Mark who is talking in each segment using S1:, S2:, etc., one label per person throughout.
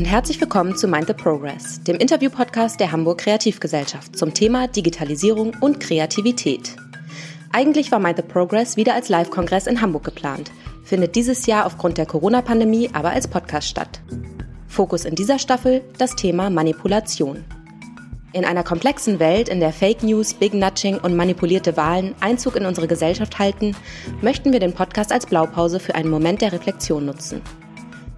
S1: und herzlich willkommen zu Mind the Progress, dem Interview-Podcast der Hamburg Kreativgesellschaft zum Thema Digitalisierung und Kreativität. Eigentlich war Mind the Progress wieder als Live-Kongress in Hamburg geplant, findet dieses Jahr aufgrund der Corona-Pandemie aber als Podcast statt. Fokus in dieser Staffel das Thema Manipulation. In einer komplexen Welt, in der Fake News, Big Nudging und manipulierte Wahlen Einzug in unsere Gesellschaft halten, möchten wir den Podcast als Blaupause für einen Moment der Reflexion nutzen.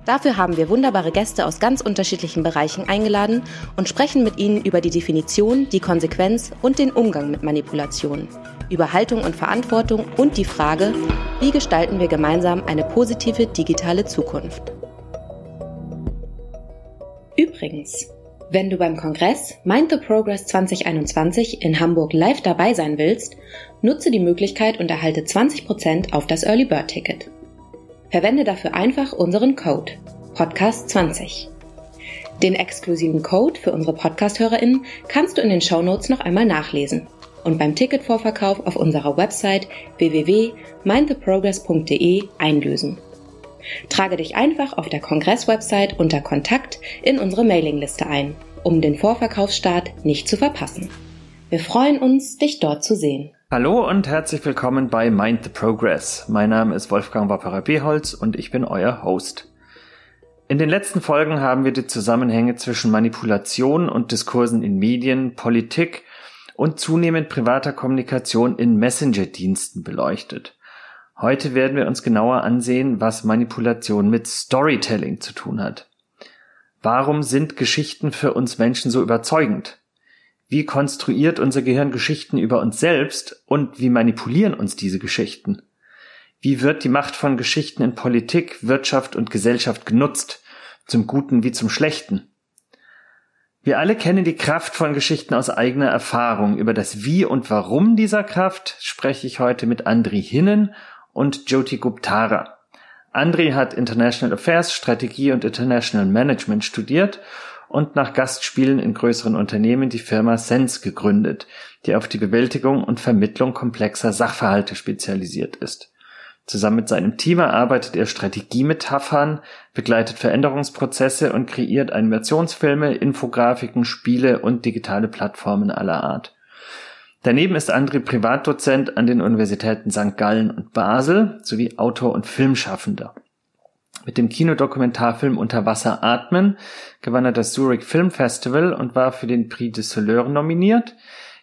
S1: Dafür haben wir wunderbare Gäste aus ganz unterschiedlichen Bereichen eingeladen und sprechen mit ihnen über die Definition, die Konsequenz und den Umgang mit Manipulation, über Haltung und Verantwortung und die Frage, wie gestalten wir gemeinsam eine positive digitale Zukunft. Übrigens, wenn du beim Kongress Mind the Progress 2021 in Hamburg live dabei sein willst, nutze die Möglichkeit und erhalte 20% auf das Early Bird Ticket. Verwende dafür einfach unseren Code Podcast20. Den exklusiven Code für unsere Podcast-HörerInnen kannst du in den Shownotes noch einmal nachlesen und beim Ticketvorverkauf auf unserer Website www.mindtheprogress.de einlösen. Trage dich einfach auf der Kongress-Website unter Kontakt in unsere Mailingliste ein, um den Vorverkaufsstart nicht zu verpassen. Wir freuen uns, dich dort zu sehen.
S2: Hallo und herzlich willkommen bei Mind the Progress. Mein Name ist Wolfgang Wapperer Beholz und ich bin euer Host. In den letzten Folgen haben wir die Zusammenhänge zwischen Manipulation und Diskursen in Medien, Politik und zunehmend privater Kommunikation in Messenger-Diensten beleuchtet. Heute werden wir uns genauer ansehen, was Manipulation mit Storytelling zu tun hat. Warum sind Geschichten für uns Menschen so überzeugend? Wie konstruiert unser Gehirn Geschichten über uns selbst und wie manipulieren uns diese Geschichten? Wie wird die Macht von Geschichten in Politik, Wirtschaft und Gesellschaft genutzt, zum Guten wie zum Schlechten? Wir alle kennen die Kraft von Geschichten aus eigener Erfahrung. Über das Wie und Warum dieser Kraft spreche ich heute mit Andri Hinnen und Jyoti Guptara. Andri hat International Affairs, Strategie und International Management studiert und nach Gastspielen in größeren Unternehmen die Firma Sense gegründet, die auf die Bewältigung und Vermittlung komplexer Sachverhalte spezialisiert ist. Zusammen mit seinem Team erarbeitet er Strategiemetaphern, begleitet Veränderungsprozesse und kreiert Animationsfilme, Infografiken, Spiele und digitale Plattformen aller Art. Daneben ist André Privatdozent an den Universitäten St. Gallen und Basel sowie Autor und Filmschaffender. Mit dem Kinodokumentarfilm Unter Wasser atmen gewann er das Zurich Film Festival und war für den Prix de Soleure nominiert.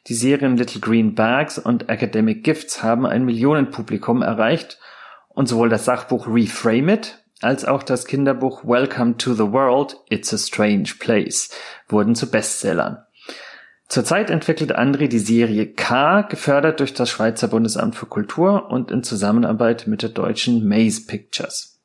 S2: Die Serien Little Green Bags und Academic Gifts haben ein Millionenpublikum erreicht und sowohl das Sachbuch Reframe It als auch das Kinderbuch Welcome to the World, It's a Strange Place wurden zu Bestsellern. Zurzeit entwickelt André die Serie K, gefördert durch das Schweizer Bundesamt für Kultur und in Zusammenarbeit mit der deutschen Maze Pictures.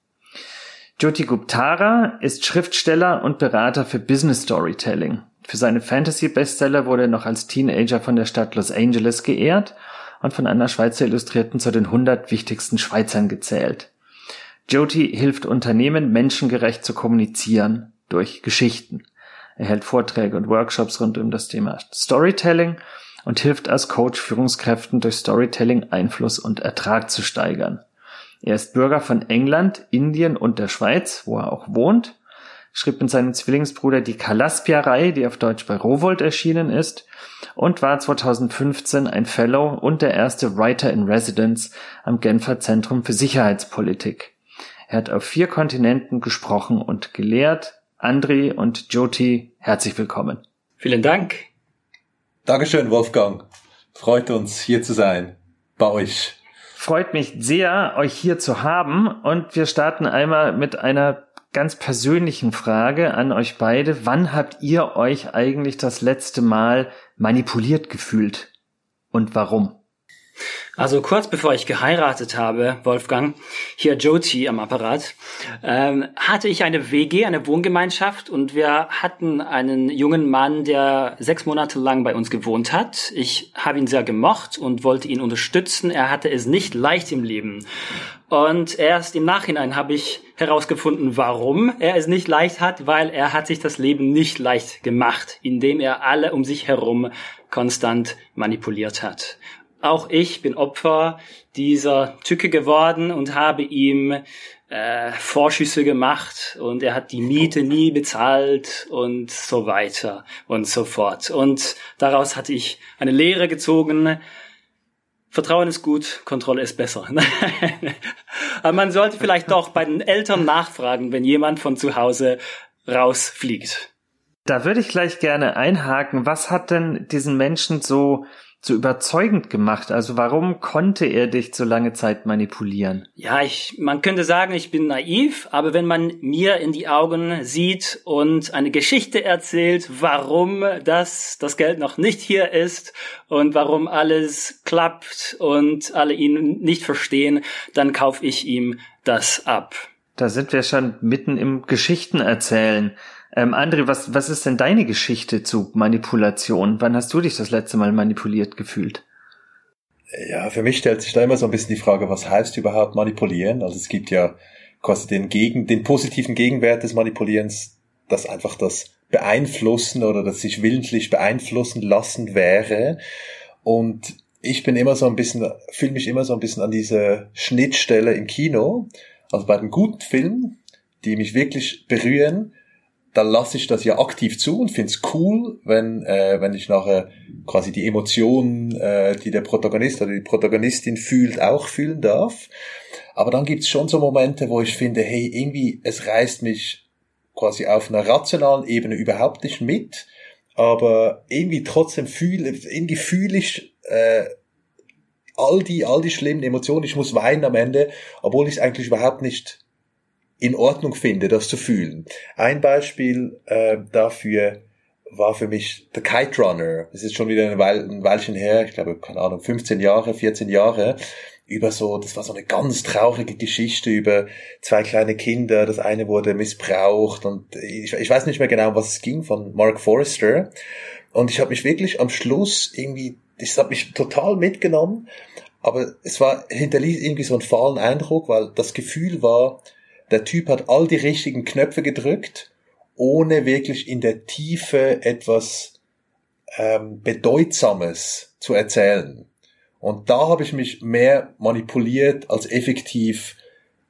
S2: Jyoti Guptara ist Schriftsteller und Berater für Business Storytelling. Für seine Fantasy-Bestseller wurde er noch als Teenager von der Stadt Los Angeles geehrt und von einer Schweizer Illustrierten zu den 100 wichtigsten Schweizern gezählt. Jyoti hilft Unternehmen, menschengerecht zu kommunizieren durch Geschichten. Er hält Vorträge und Workshops rund um das Thema Storytelling und hilft als Coach Führungskräften durch Storytelling Einfluss und Ertrag zu steigern. Er ist Bürger von England, Indien und der Schweiz, wo er auch wohnt, schrieb mit seinem Zwillingsbruder die Kalaspia-Reihe, die auf Deutsch bei Rowold erschienen ist, und war 2015 ein Fellow und der erste Writer in Residence am Genfer Zentrum für Sicherheitspolitik. Er hat auf vier Kontinenten gesprochen und gelehrt, André und Jyoti, herzlich willkommen.
S3: Vielen Dank.
S4: Dankeschön, Wolfgang. Freut uns, hier zu sein. Bei euch.
S2: Freut mich sehr, euch hier zu haben. Und wir starten einmal mit einer ganz persönlichen Frage an euch beide. Wann habt ihr euch eigentlich das letzte Mal manipuliert gefühlt? Und warum?
S3: Also kurz bevor ich geheiratet habe, Wolfgang, hier Joti am Apparat, ähm, hatte ich eine WG, eine Wohngemeinschaft und wir hatten einen jungen Mann, der sechs Monate lang bei uns gewohnt hat. Ich habe ihn sehr gemocht und wollte ihn unterstützen. Er hatte es nicht leicht im Leben. Und erst im Nachhinein habe ich herausgefunden, warum er es nicht leicht hat, weil er hat sich das Leben nicht leicht gemacht, indem er alle um sich herum konstant manipuliert hat. Auch ich bin Opfer dieser Tücke geworden und habe ihm äh, Vorschüsse gemacht und er hat die Miete nie bezahlt und so weiter und so fort. Und daraus hatte ich eine Lehre gezogen. Vertrauen ist gut, Kontrolle ist besser. Aber man sollte vielleicht doch bei den Eltern nachfragen, wenn jemand von zu Hause rausfliegt.
S2: Da würde ich gleich gerne einhaken. Was hat denn diesen Menschen so so überzeugend gemacht? Also warum konnte er dich so lange Zeit manipulieren?
S3: Ja, ich, man könnte sagen, ich bin naiv, aber wenn man mir in die Augen sieht und eine Geschichte erzählt, warum das, das Geld noch nicht hier ist und warum alles klappt und alle ihn nicht verstehen, dann kaufe ich ihm das ab.
S2: Da sind wir schon mitten im Geschichtenerzählen. Ähm, André, was, was ist denn deine Geschichte zu Manipulation? Wann hast du dich das letzte Mal manipuliert gefühlt?
S4: Ja, für mich stellt sich da immer so ein bisschen die Frage, was heißt überhaupt manipulieren? Also es gibt ja quasi den Gegen, den positiven Gegenwert des Manipulierens, dass einfach das beeinflussen oder das sich willentlich beeinflussen lassen wäre. Und ich bin immer so ein bisschen, fühle mich immer so ein bisschen an diese Schnittstelle im Kino, also bei den guten Filmen, die mich wirklich berühren, dann lasse ich das ja aktiv zu und finde es cool, wenn, äh, wenn ich nachher quasi die Emotionen, äh, die der Protagonist oder die Protagonistin fühlt, auch fühlen darf. Aber dann gibt's schon so Momente, wo ich finde, hey, irgendwie, es reißt mich quasi auf einer rationalen Ebene überhaupt nicht mit, aber irgendwie trotzdem fühle, irgendwie fühle ich äh, all die, all die schlimmen Emotionen. Ich muss weinen am Ende, obwohl ich eigentlich überhaupt nicht in Ordnung finde, das zu fühlen. Ein Beispiel äh, dafür war für mich The Kite Runner. Das ist schon wieder ein, Weil, ein Weilchen her, ich glaube, keine Ahnung, 15 Jahre, 14 Jahre, über so, das war so eine ganz traurige Geschichte über zwei kleine Kinder. Das eine wurde missbraucht und ich, ich weiß nicht mehr genau, was es ging, von Mark Forrester. Und ich habe mich wirklich am Schluss irgendwie, das hat mich total mitgenommen, aber es war, hinterließ irgendwie so einen fahlen Eindruck, weil das Gefühl war, der Typ hat all die richtigen Knöpfe gedrückt, ohne wirklich in der Tiefe etwas ähm, Bedeutsames zu erzählen. Und da habe ich mich mehr manipuliert als effektiv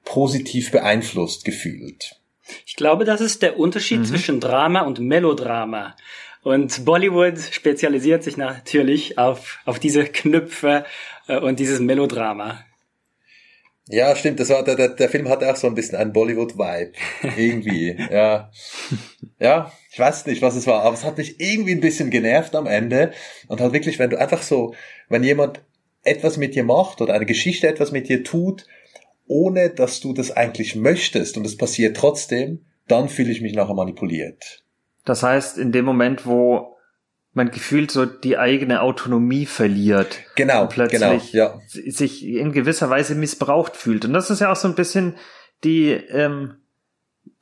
S4: positiv beeinflusst gefühlt.
S3: Ich glaube, das ist der Unterschied mhm. zwischen Drama und Melodrama. Und Bollywood spezialisiert sich natürlich auf, auf diese Knöpfe äh, und dieses Melodrama.
S4: Ja, stimmt. Das war der, der, der Film hatte auch so ein bisschen einen Bollywood-Vibe. Irgendwie. ja. Ja, ich weiß nicht, was es war, aber es hat mich irgendwie ein bisschen genervt am Ende. Und halt wirklich, wenn du einfach so, wenn jemand etwas mit dir macht oder eine Geschichte etwas mit dir tut, ohne dass du das eigentlich möchtest und es passiert trotzdem, dann fühle ich mich nachher manipuliert.
S2: Das heißt, in dem Moment, wo man gefühlt so die eigene Autonomie verliert.
S4: Genau,
S2: und plötzlich
S4: genau, ja.
S2: sich in gewisser Weise missbraucht fühlt. Und das ist ja auch so ein bisschen die, ähm,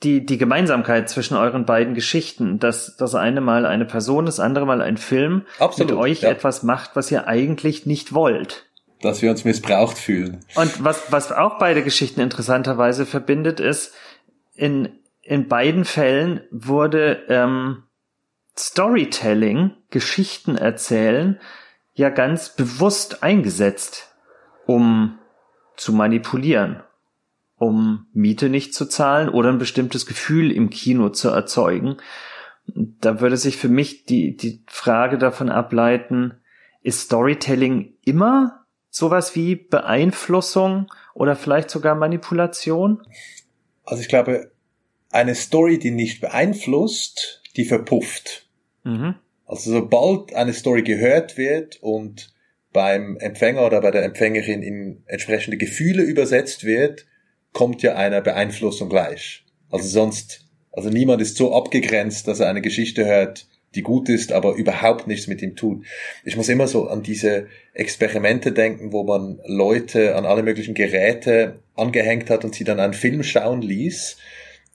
S2: die, die Gemeinsamkeit zwischen euren beiden Geschichten, dass das eine Mal eine Person, das andere Mal ein Film Absolut, mit euch ja. etwas macht, was ihr eigentlich nicht wollt.
S4: Dass wir uns missbraucht fühlen.
S2: Und was, was auch beide Geschichten interessanterweise verbindet, ist, in, in beiden Fällen wurde ähm, Storytelling, Geschichten erzählen, ja ganz bewusst eingesetzt, um zu manipulieren, um Miete nicht zu zahlen oder ein bestimmtes Gefühl im Kino zu erzeugen. Da würde sich für mich die, die Frage davon ableiten, ist Storytelling immer sowas wie Beeinflussung oder vielleicht sogar Manipulation?
S4: Also ich glaube, eine Story, die nicht beeinflusst, die verpufft. Mhm. Also sobald eine Story gehört wird und beim Empfänger oder bei der Empfängerin in entsprechende Gefühle übersetzt wird, kommt ja einer Beeinflussung gleich. Also sonst, also niemand ist so abgegrenzt, dass er eine Geschichte hört, die gut ist, aber überhaupt nichts mit ihm tut. Ich muss immer so an diese Experimente denken, wo man Leute an alle möglichen Geräte angehängt hat und sie dann einen Film schauen ließ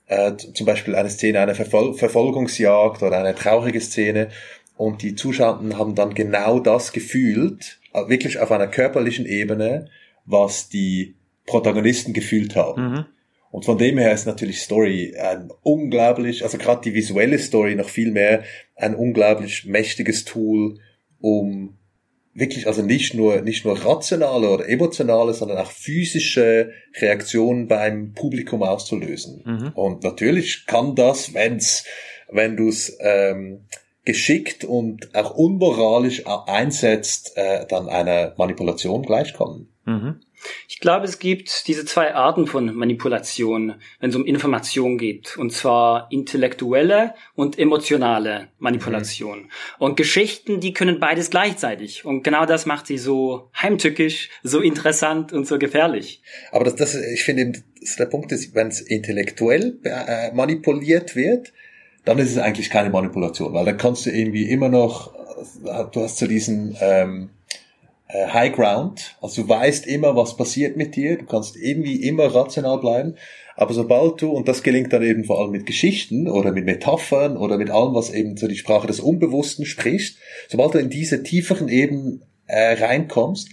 S4: äh, zum Beispiel eine Szene, eine Verfol Verfolgungsjagd oder eine traurige Szene und die Zuschauer haben dann genau das gefühlt, äh, wirklich auf einer körperlichen Ebene, was die Protagonisten gefühlt haben. Mhm. Und von dem her ist natürlich Story ein unglaublich, also gerade die visuelle Story noch viel mehr ein unglaublich mächtiges Tool, um wirklich also nicht nur nicht nur rationale oder emotionale, sondern auch physische Reaktionen beim Publikum auszulösen. Mhm. Und natürlich kann das, wenn's wenn du es ähm, geschickt und auch unmoralisch einsetzt, äh, dann einer Manipulation gleichkommen. Mhm.
S3: Ich glaube, es gibt diese zwei Arten von Manipulation, wenn es um Information geht. Und zwar intellektuelle und emotionale Manipulation. Mhm. Und Geschichten, die können beides gleichzeitig. Und genau das macht sie so heimtückisch, so interessant und so gefährlich.
S4: Aber das, das ich finde, der Punkt ist, wenn es intellektuell äh, manipuliert wird, dann ist es eigentlich keine Manipulation, weil da kannst du irgendwie immer noch, du hast so diesen, ähm, äh, High Ground. Also du weißt immer, was passiert mit dir. Du kannst irgendwie immer rational bleiben. Aber sobald du, und das gelingt dann eben vor allem mit Geschichten oder mit Metaphern oder mit allem, was eben so die Sprache des Unbewussten spricht, sobald du in diese tieferen Ebenen äh, reinkommst,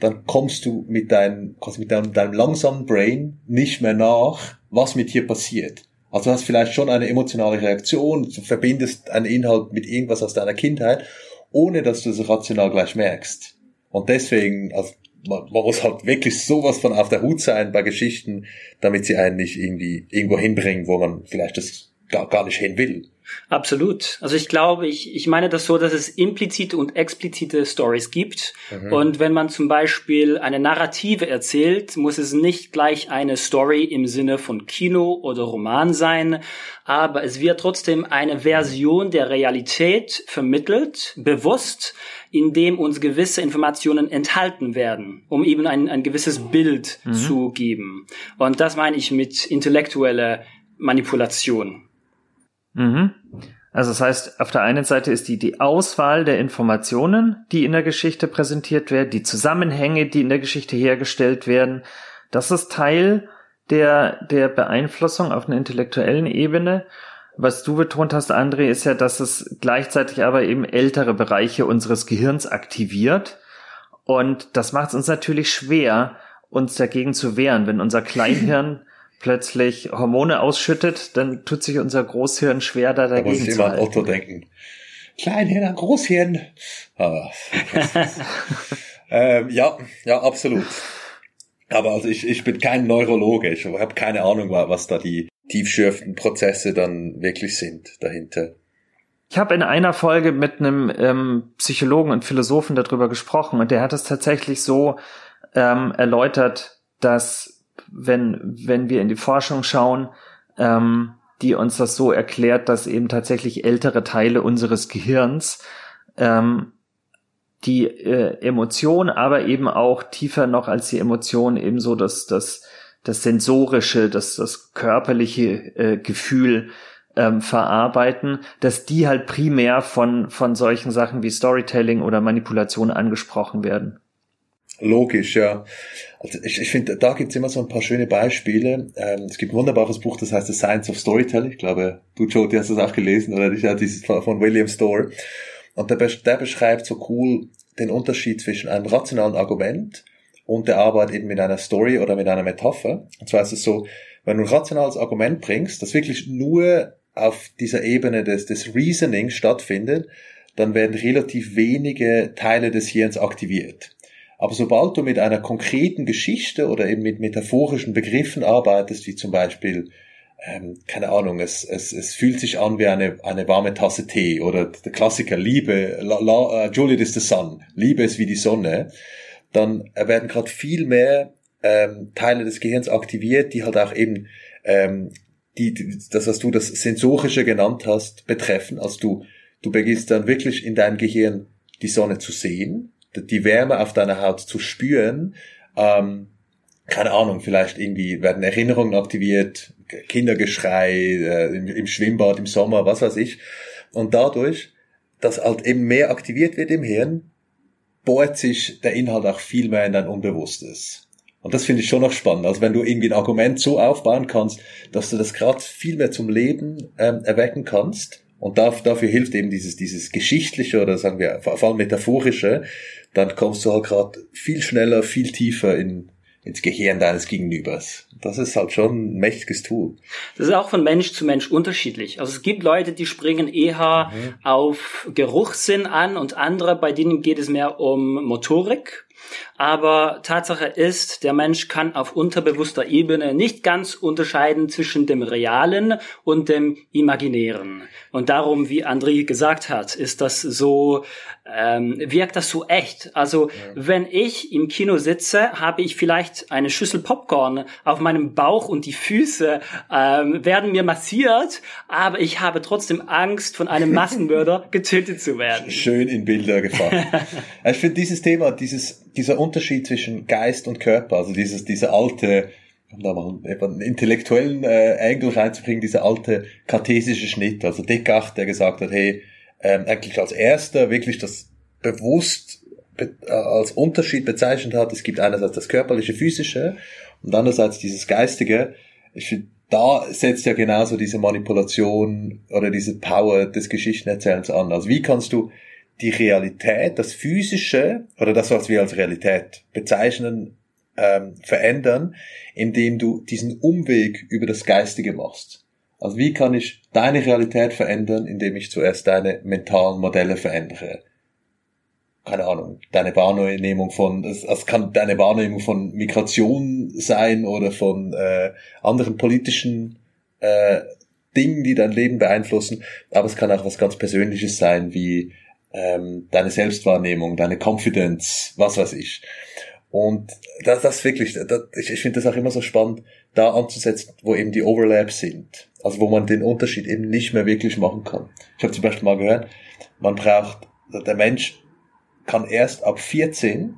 S4: dann kommst du mit deinem, also mit deinem, deinem langsamen Brain nicht mehr nach, was mit dir passiert. Also du hast vielleicht schon eine emotionale Reaktion, du verbindest einen Inhalt mit irgendwas aus deiner Kindheit, ohne dass du es rational gleich merkst. Und deswegen, also man, man muss halt wirklich sowas von auf der Hut sein bei Geschichten, damit sie einen nicht irgendwie irgendwo hinbringen, wo man vielleicht das gar, gar nicht hin will.
S3: Absolut. Also ich glaube, ich, ich meine das so, dass es implizite und explizite Stories gibt. Mhm. Und wenn man zum Beispiel eine Narrative erzählt, muss es nicht gleich eine Story im Sinne von Kino oder Roman sein, aber es wird trotzdem eine Version der Realität vermittelt, bewusst, in dem uns gewisse Informationen enthalten werden, um eben ein, ein gewisses Bild mhm. zu geben. Und das meine ich mit intellektueller Manipulation.
S2: Mhm. Also das heißt, auf der einen Seite ist die, die Auswahl der Informationen, die in der Geschichte präsentiert werden, die Zusammenhänge, die in der Geschichte hergestellt werden, das ist Teil der, der Beeinflussung auf einer intellektuellen Ebene. Was du betont hast, André, ist ja, dass es gleichzeitig aber eben ältere Bereiche unseres Gehirns aktiviert. Und das macht es uns natürlich schwer, uns dagegen zu wehren, wenn unser Kleinhirn plötzlich Hormone ausschüttet, dann tut sich unser Großhirn schwer, da dagegen da muss ich
S4: immer an Otto denken. Kleinhirn an Großhirn. Ah, ähm, ja, ja, absolut. Aber also ich, ich bin kein Neurologe, ich habe keine Ahnung, was da die tiefschürfenden Prozesse dann wirklich sind dahinter.
S2: Ich habe in einer Folge mit einem ähm, Psychologen und Philosophen darüber gesprochen und der hat es tatsächlich so ähm, erläutert, dass wenn, wenn wir in die Forschung schauen, ähm, die uns das so erklärt, dass eben tatsächlich ältere Teile unseres Gehirns ähm, die äh, Emotion, aber eben auch tiefer noch als die Emotion eben so das, das, das sensorische, das, das körperliche äh, Gefühl ähm, verarbeiten, dass die halt primär von, von solchen Sachen wie Storytelling oder Manipulation angesprochen werden.
S4: Logisch, ja. Also ich, ich finde, da gibt's immer so ein paar schöne Beispiele. Ähm, es gibt ein wunderbares Buch, das heißt The Science of Storytelling. Ich glaube, du, Jody, hast das auch gelesen, oder? Ja, dieses von William Storr. Und der, der beschreibt so cool den Unterschied zwischen einem rationalen Argument und der Arbeit eben mit einer Story oder mit einer Metapher. Und zwar ist es so, wenn du ein rationales Argument bringst, das wirklich nur auf dieser Ebene des, des Reasoning stattfindet, dann werden relativ wenige Teile des Hirns aktiviert. Aber sobald du mit einer konkreten Geschichte oder eben mit metaphorischen Begriffen arbeitest, wie zum Beispiel, ähm, keine Ahnung, es, es, es fühlt sich an wie eine, eine warme Tasse Tee oder der Klassiker, Liebe, la, la, uh, Juliet is the sun, Liebe ist wie die Sonne, dann werden gerade viel mehr ähm, Teile des Gehirns aktiviert, die halt auch eben ähm, die, das, was du das Sensorische genannt hast, betreffen. Also du, du beginnst dann wirklich in deinem Gehirn die Sonne zu sehen die Wärme auf deiner Haut zu spüren. Ähm, keine Ahnung, vielleicht irgendwie werden Erinnerungen aktiviert, Kindergeschrei äh, im, im Schwimmbad im Sommer, was weiß ich. Und dadurch, dass halt eben mehr aktiviert wird im Hirn, bohrt sich der Inhalt auch viel mehr in dein Unbewusstes. Und das finde ich schon noch spannend. Also wenn du irgendwie ein Argument so aufbauen kannst, dass du das gerade viel mehr zum Leben ähm, erwecken kannst. Und dafür hilft eben dieses, dieses geschichtliche oder sagen wir vor allem metaphorische, dann kommst du halt gerade viel schneller, viel tiefer in, ins Gehirn deines Gegenübers. Das ist halt schon ein mächtiges Tool.
S3: Das ist auch von Mensch zu Mensch unterschiedlich. Also es gibt Leute, die springen eher mhm. auf Geruchssinn an und andere, bei denen geht es mehr um Motorik. Aber Tatsache ist, der Mensch kann auf unterbewusster Ebene nicht ganz unterscheiden zwischen dem Realen und dem Imaginären. Und darum, wie André gesagt hat, ist das so, ähm, wirkt das so echt. Also ja. wenn ich im Kino sitze, habe ich vielleicht eine Schüssel Popcorn auf meinem Bauch und die Füße ähm, werden mir massiert, aber ich habe trotzdem Angst, von einem Massenmörder getötet zu werden.
S4: Schön in Bilder gefahren. ich finde dieses Thema, dieses dieser Unterschied zwischen Geist und Körper, also dieses, diese alte, um da mal einen intellektuellen äh, Angle reinzubringen, dieser alte kartesische Schnitt, also Descartes, der gesagt hat, hey, ähm, eigentlich als erster wirklich das bewusst be äh, als Unterschied bezeichnet hat, es gibt einerseits das körperliche, physische und andererseits dieses geistige. Ich finde, da setzt ja genauso diese Manipulation oder diese Power des Geschichtenerzählens an. Also wie kannst du die Realität, das Physische oder das, was wir als Realität bezeichnen, ähm, verändern, indem du diesen Umweg über das Geistige machst. Also wie kann ich deine Realität verändern, indem ich zuerst deine mentalen Modelle verändere? Keine Ahnung, deine Wahrnehmung von, es, es kann deine Wahrnehmung von Migration sein oder von äh, anderen politischen äh, Dingen, die dein Leben beeinflussen, aber es kann auch was ganz Persönliches sein, wie ähm, deine Selbstwahrnehmung, deine Confidence, was weiß ich. Und das, das wirklich, das, ich, ich finde das auch immer so spannend, da anzusetzen, wo eben die Overlaps sind. Also wo man den Unterschied eben nicht mehr wirklich machen kann. Ich habe zum Beispiel mal gehört, man braucht, der Mensch kann erst ab 14,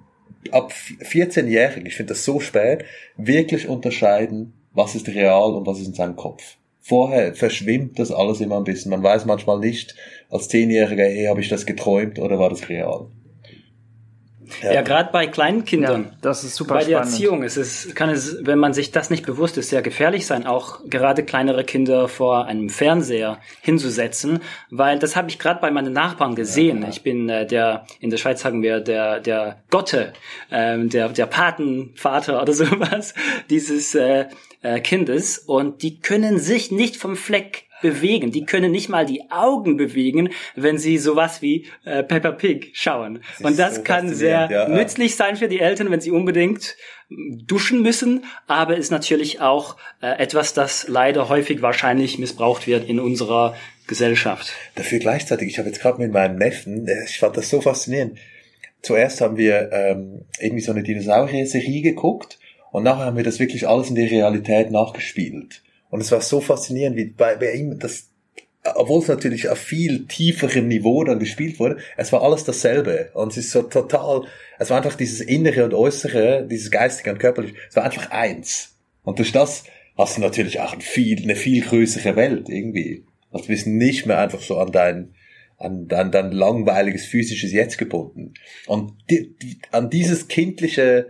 S4: ab 14-jährig, ich finde das so spät, wirklich unterscheiden, was ist real und was ist in seinem Kopf. Vorher verschwimmt das alles immer ein bisschen. Man weiß manchmal nicht, als Zehnjähriger, hey, habe ich das geträumt oder war das real?
S3: Ja, ja gerade bei kleinen Kindern. Ja,
S2: das ist super
S3: Bei
S2: der
S3: Erziehung ist es, kann es, wenn man sich das nicht bewusst ist, sehr gefährlich sein, auch gerade kleinere Kinder vor einem Fernseher hinzusetzen, weil das habe ich gerade bei meinen Nachbarn gesehen. Ja, ich bin äh, der, in der Schweiz sagen wir, der, der Gotte, ähm, der, der Patenvater oder sowas dieses äh, äh, Kindes und die können sich nicht vom Fleck bewegen. Die können nicht mal die Augen bewegen, wenn sie sowas wie äh, Peppa Pig schauen. Das und das so kann sehr ja, nützlich sein für die Eltern, wenn sie unbedingt duschen müssen, aber ist natürlich auch äh, etwas, das leider häufig wahrscheinlich missbraucht wird in unserer Gesellschaft.
S4: Dafür gleichzeitig, ich habe jetzt gerade mit meinem Neffen, äh, ich fand das so faszinierend. Zuerst haben wir ähm, irgendwie so eine Dinosaurier-Serie geguckt und nachher haben wir das wirklich alles in der Realität nachgespielt. Und es war so faszinierend, wie bei, bei ihm das, obwohl es natürlich auf viel tieferem Niveau dann gespielt wurde, es war alles dasselbe. Und es ist so total, es war einfach dieses Innere und Äußere, dieses Geistige und Körperliche, es war einfach eins. Und durch das hast du natürlich auch ein viel, eine viel größere Welt irgendwie. Also du bist nicht mehr einfach so an dein, an dein, dein langweiliges physisches Jetzt gebunden. Und die, die, an dieses kindliche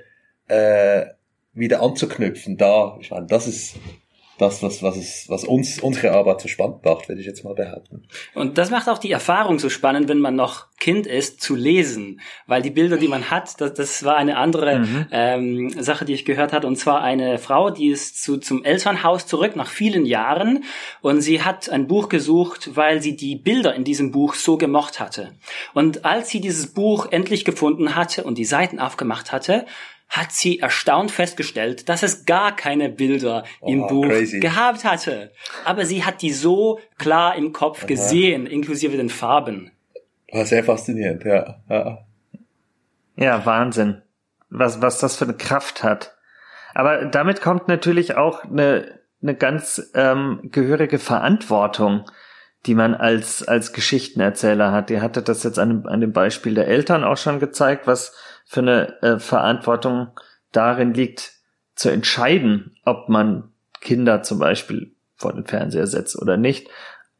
S4: äh, wieder anzuknüpfen, da, ich meine, das ist das, was, was, es, was uns unsere Arbeit so spannend macht, würde ich jetzt mal behaupten.
S3: Und das macht auch die Erfahrung so spannend, wenn man noch Kind ist, zu lesen. Weil die Bilder, die man hat, das, das war eine andere mhm. ähm, Sache, die ich gehört hatte. Und zwar eine Frau, die ist zu, zum Elternhaus zurück nach vielen Jahren. Und sie hat ein Buch gesucht, weil sie die Bilder in diesem Buch so gemocht hatte. Und als sie dieses Buch endlich gefunden hatte und die Seiten aufgemacht hatte, hat sie erstaunt festgestellt, dass es gar keine Bilder oh, im Buch crazy. gehabt hatte. Aber sie hat die so klar im Kopf Aha. gesehen, inklusive den Farben.
S4: War sehr faszinierend, ja. ja.
S2: Ja, Wahnsinn. Was, was das für eine Kraft hat. Aber damit kommt natürlich auch eine, eine ganz ähm, gehörige Verantwortung, die man als, als Geschichtenerzähler hat. Ihr hattet das jetzt an dem, an dem Beispiel der Eltern auch schon gezeigt, was für eine äh, Verantwortung darin liegt, zu entscheiden, ob man Kinder zum Beispiel vor den Fernseher setzt oder nicht.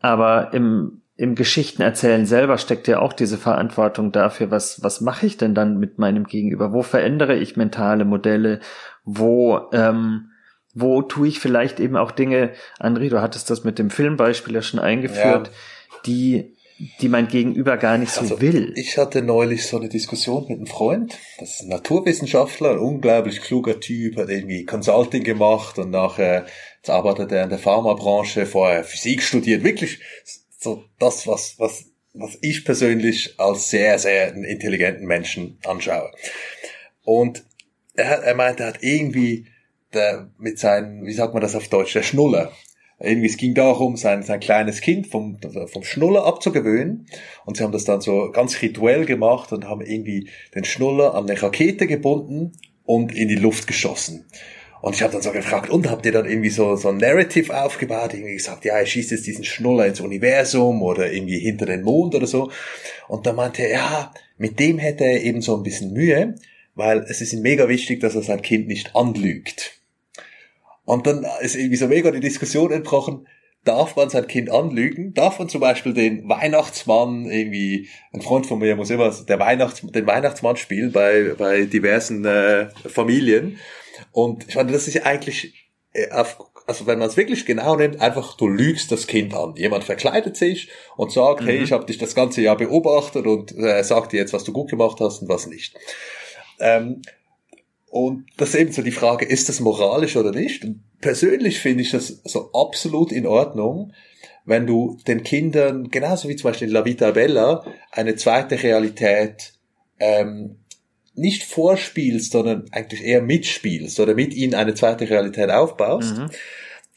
S2: Aber im, im Geschichtenerzählen selber steckt ja auch diese Verantwortung dafür, was, was mache ich denn dann mit meinem Gegenüber? Wo verändere ich mentale Modelle? Wo, ähm, wo tue ich vielleicht eben auch Dinge, André, du hattest das mit dem Filmbeispiel ja schon eingeführt, ja. die die mein Gegenüber gar nicht so also, will.
S4: Ich hatte neulich so eine Diskussion mit einem Freund, das ist ein Naturwissenschaftler, ein unglaublich kluger Typ, hat irgendwie Consulting gemacht und nachher jetzt arbeitet er in der Pharmabranche, vorher Physik studiert, wirklich so das, was, was, was ich persönlich als sehr, sehr intelligenten Menschen anschaue. Und er, er meinte, er hat irgendwie der, mit seinen, wie sagt man das auf Deutsch, der Schnuller, irgendwie, es ging darum, sein, sein kleines Kind vom, vom Schnuller abzugewöhnen. Und sie haben das dann so ganz rituell gemacht und haben irgendwie den Schnuller an eine Rakete gebunden und in die Luft geschossen. Und ich habe dann so gefragt, und habt ihr dann irgendwie so, so ein Narrative aufgebaut? Irgendwie gesagt, ja, er schießt jetzt diesen Schnuller ins Universum oder irgendwie hinter den Mond oder so. Und dann meinte er, ja, mit dem hätte er eben so ein bisschen Mühe, weil es ist ihm mega wichtig, dass er sein Kind nicht anlügt. Und dann ist irgendwie so mega die Diskussion entbrochen, darf man sein Kind anlügen? Darf man zum Beispiel den Weihnachtsmann irgendwie, ein Freund von mir muss immer der Weihnachts, den Weihnachtsmann spielen bei, bei diversen äh, Familien. Und ich meine, das ist eigentlich, äh, auf, also wenn man es wirklich genau nimmt, einfach du lügst das Kind an. Jemand verkleidet sich und sagt, mhm. hey, ich habe dich das ganze Jahr beobachtet und äh, sagt dir jetzt, was du gut gemacht hast und was nicht. Ähm, und das ist eben so die Frage, ist das moralisch oder nicht? Und persönlich finde ich das so absolut in Ordnung, wenn du den Kindern, genauso wie zum Beispiel in La Vita Bella, eine zweite Realität ähm, nicht vorspielst, sondern eigentlich eher mitspielst oder mit ihnen eine zweite Realität aufbaust, mhm.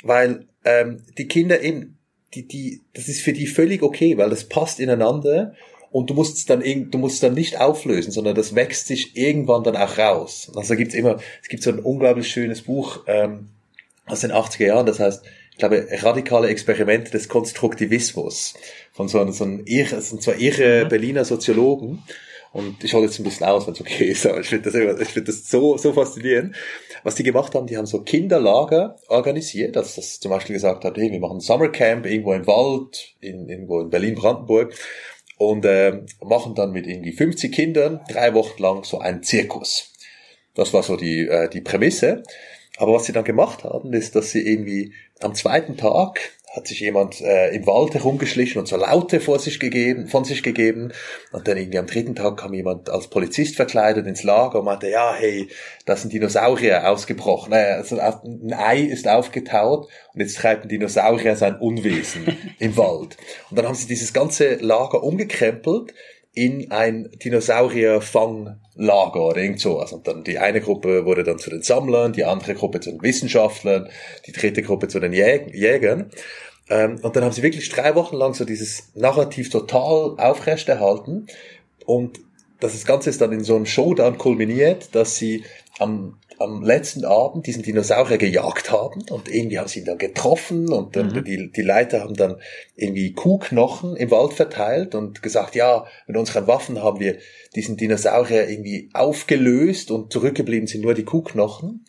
S4: weil ähm, die Kinder eben, die, die, das ist für die völlig okay, weil das passt ineinander und du musst es dann du musst es dann nicht auflösen, sondern das wächst sich irgendwann dann auch raus. Also gibt's immer, es gibt so ein unglaublich schönes Buch ähm, aus den 80er Jahren, das heißt, ich glaube, radikale Experimente des Konstruktivismus von so einem, so einem irre, sind zwar irre mhm. Berliner Soziologen, und ich hole jetzt ein bisschen aus, wenn es okay ist, aber ich finde das, ich finde das so, so faszinierend. Was die gemacht haben, die haben so Kinderlager organisiert, dass das zum Beispiel gesagt hat, hey, wir machen ein Summercamp irgendwo im Wald, in, irgendwo in Berlin-Brandenburg und äh, machen dann mit irgendwie 50 Kindern drei Wochen lang so einen Zirkus. Das war so die, äh, die Prämisse. Aber was sie dann gemacht haben, ist, dass sie irgendwie am zweiten Tag hat sich jemand äh, im Wald herumgeschlichen und so Laute vor sich gegeben, von sich gegeben. Und dann irgendwie am dritten Tag kam jemand als Polizist verkleidet ins Lager und meinte, ja, hey, da sind Dinosaurier ausgebrochen. Also ein Ei ist aufgetaut und jetzt treibt ein Dinosaurier sein Unwesen im Wald. Und dann haben sie dieses ganze Lager umgekrempelt in ein Dinosaurier-Fanglager oder irgend sowas. Und dann die eine Gruppe wurde dann zu den Sammlern, die andere Gruppe zu den Wissenschaftlern, die dritte Gruppe zu den Jägern. Ähm, und dann haben sie wirklich drei Wochen lang so dieses Narrativ total aufrechterhalten. Und das Ganze ist dann in so einem Showdown kulminiert, dass sie am am letzten Abend diesen Dinosaurier gejagt haben und irgendwie haben sie ihn dann getroffen und dann mhm. die, die Leiter haben dann irgendwie Kuhknochen im Wald verteilt und gesagt, ja, mit unseren Waffen haben wir diesen Dinosaurier irgendwie aufgelöst und zurückgeblieben sind nur die Kuhknochen.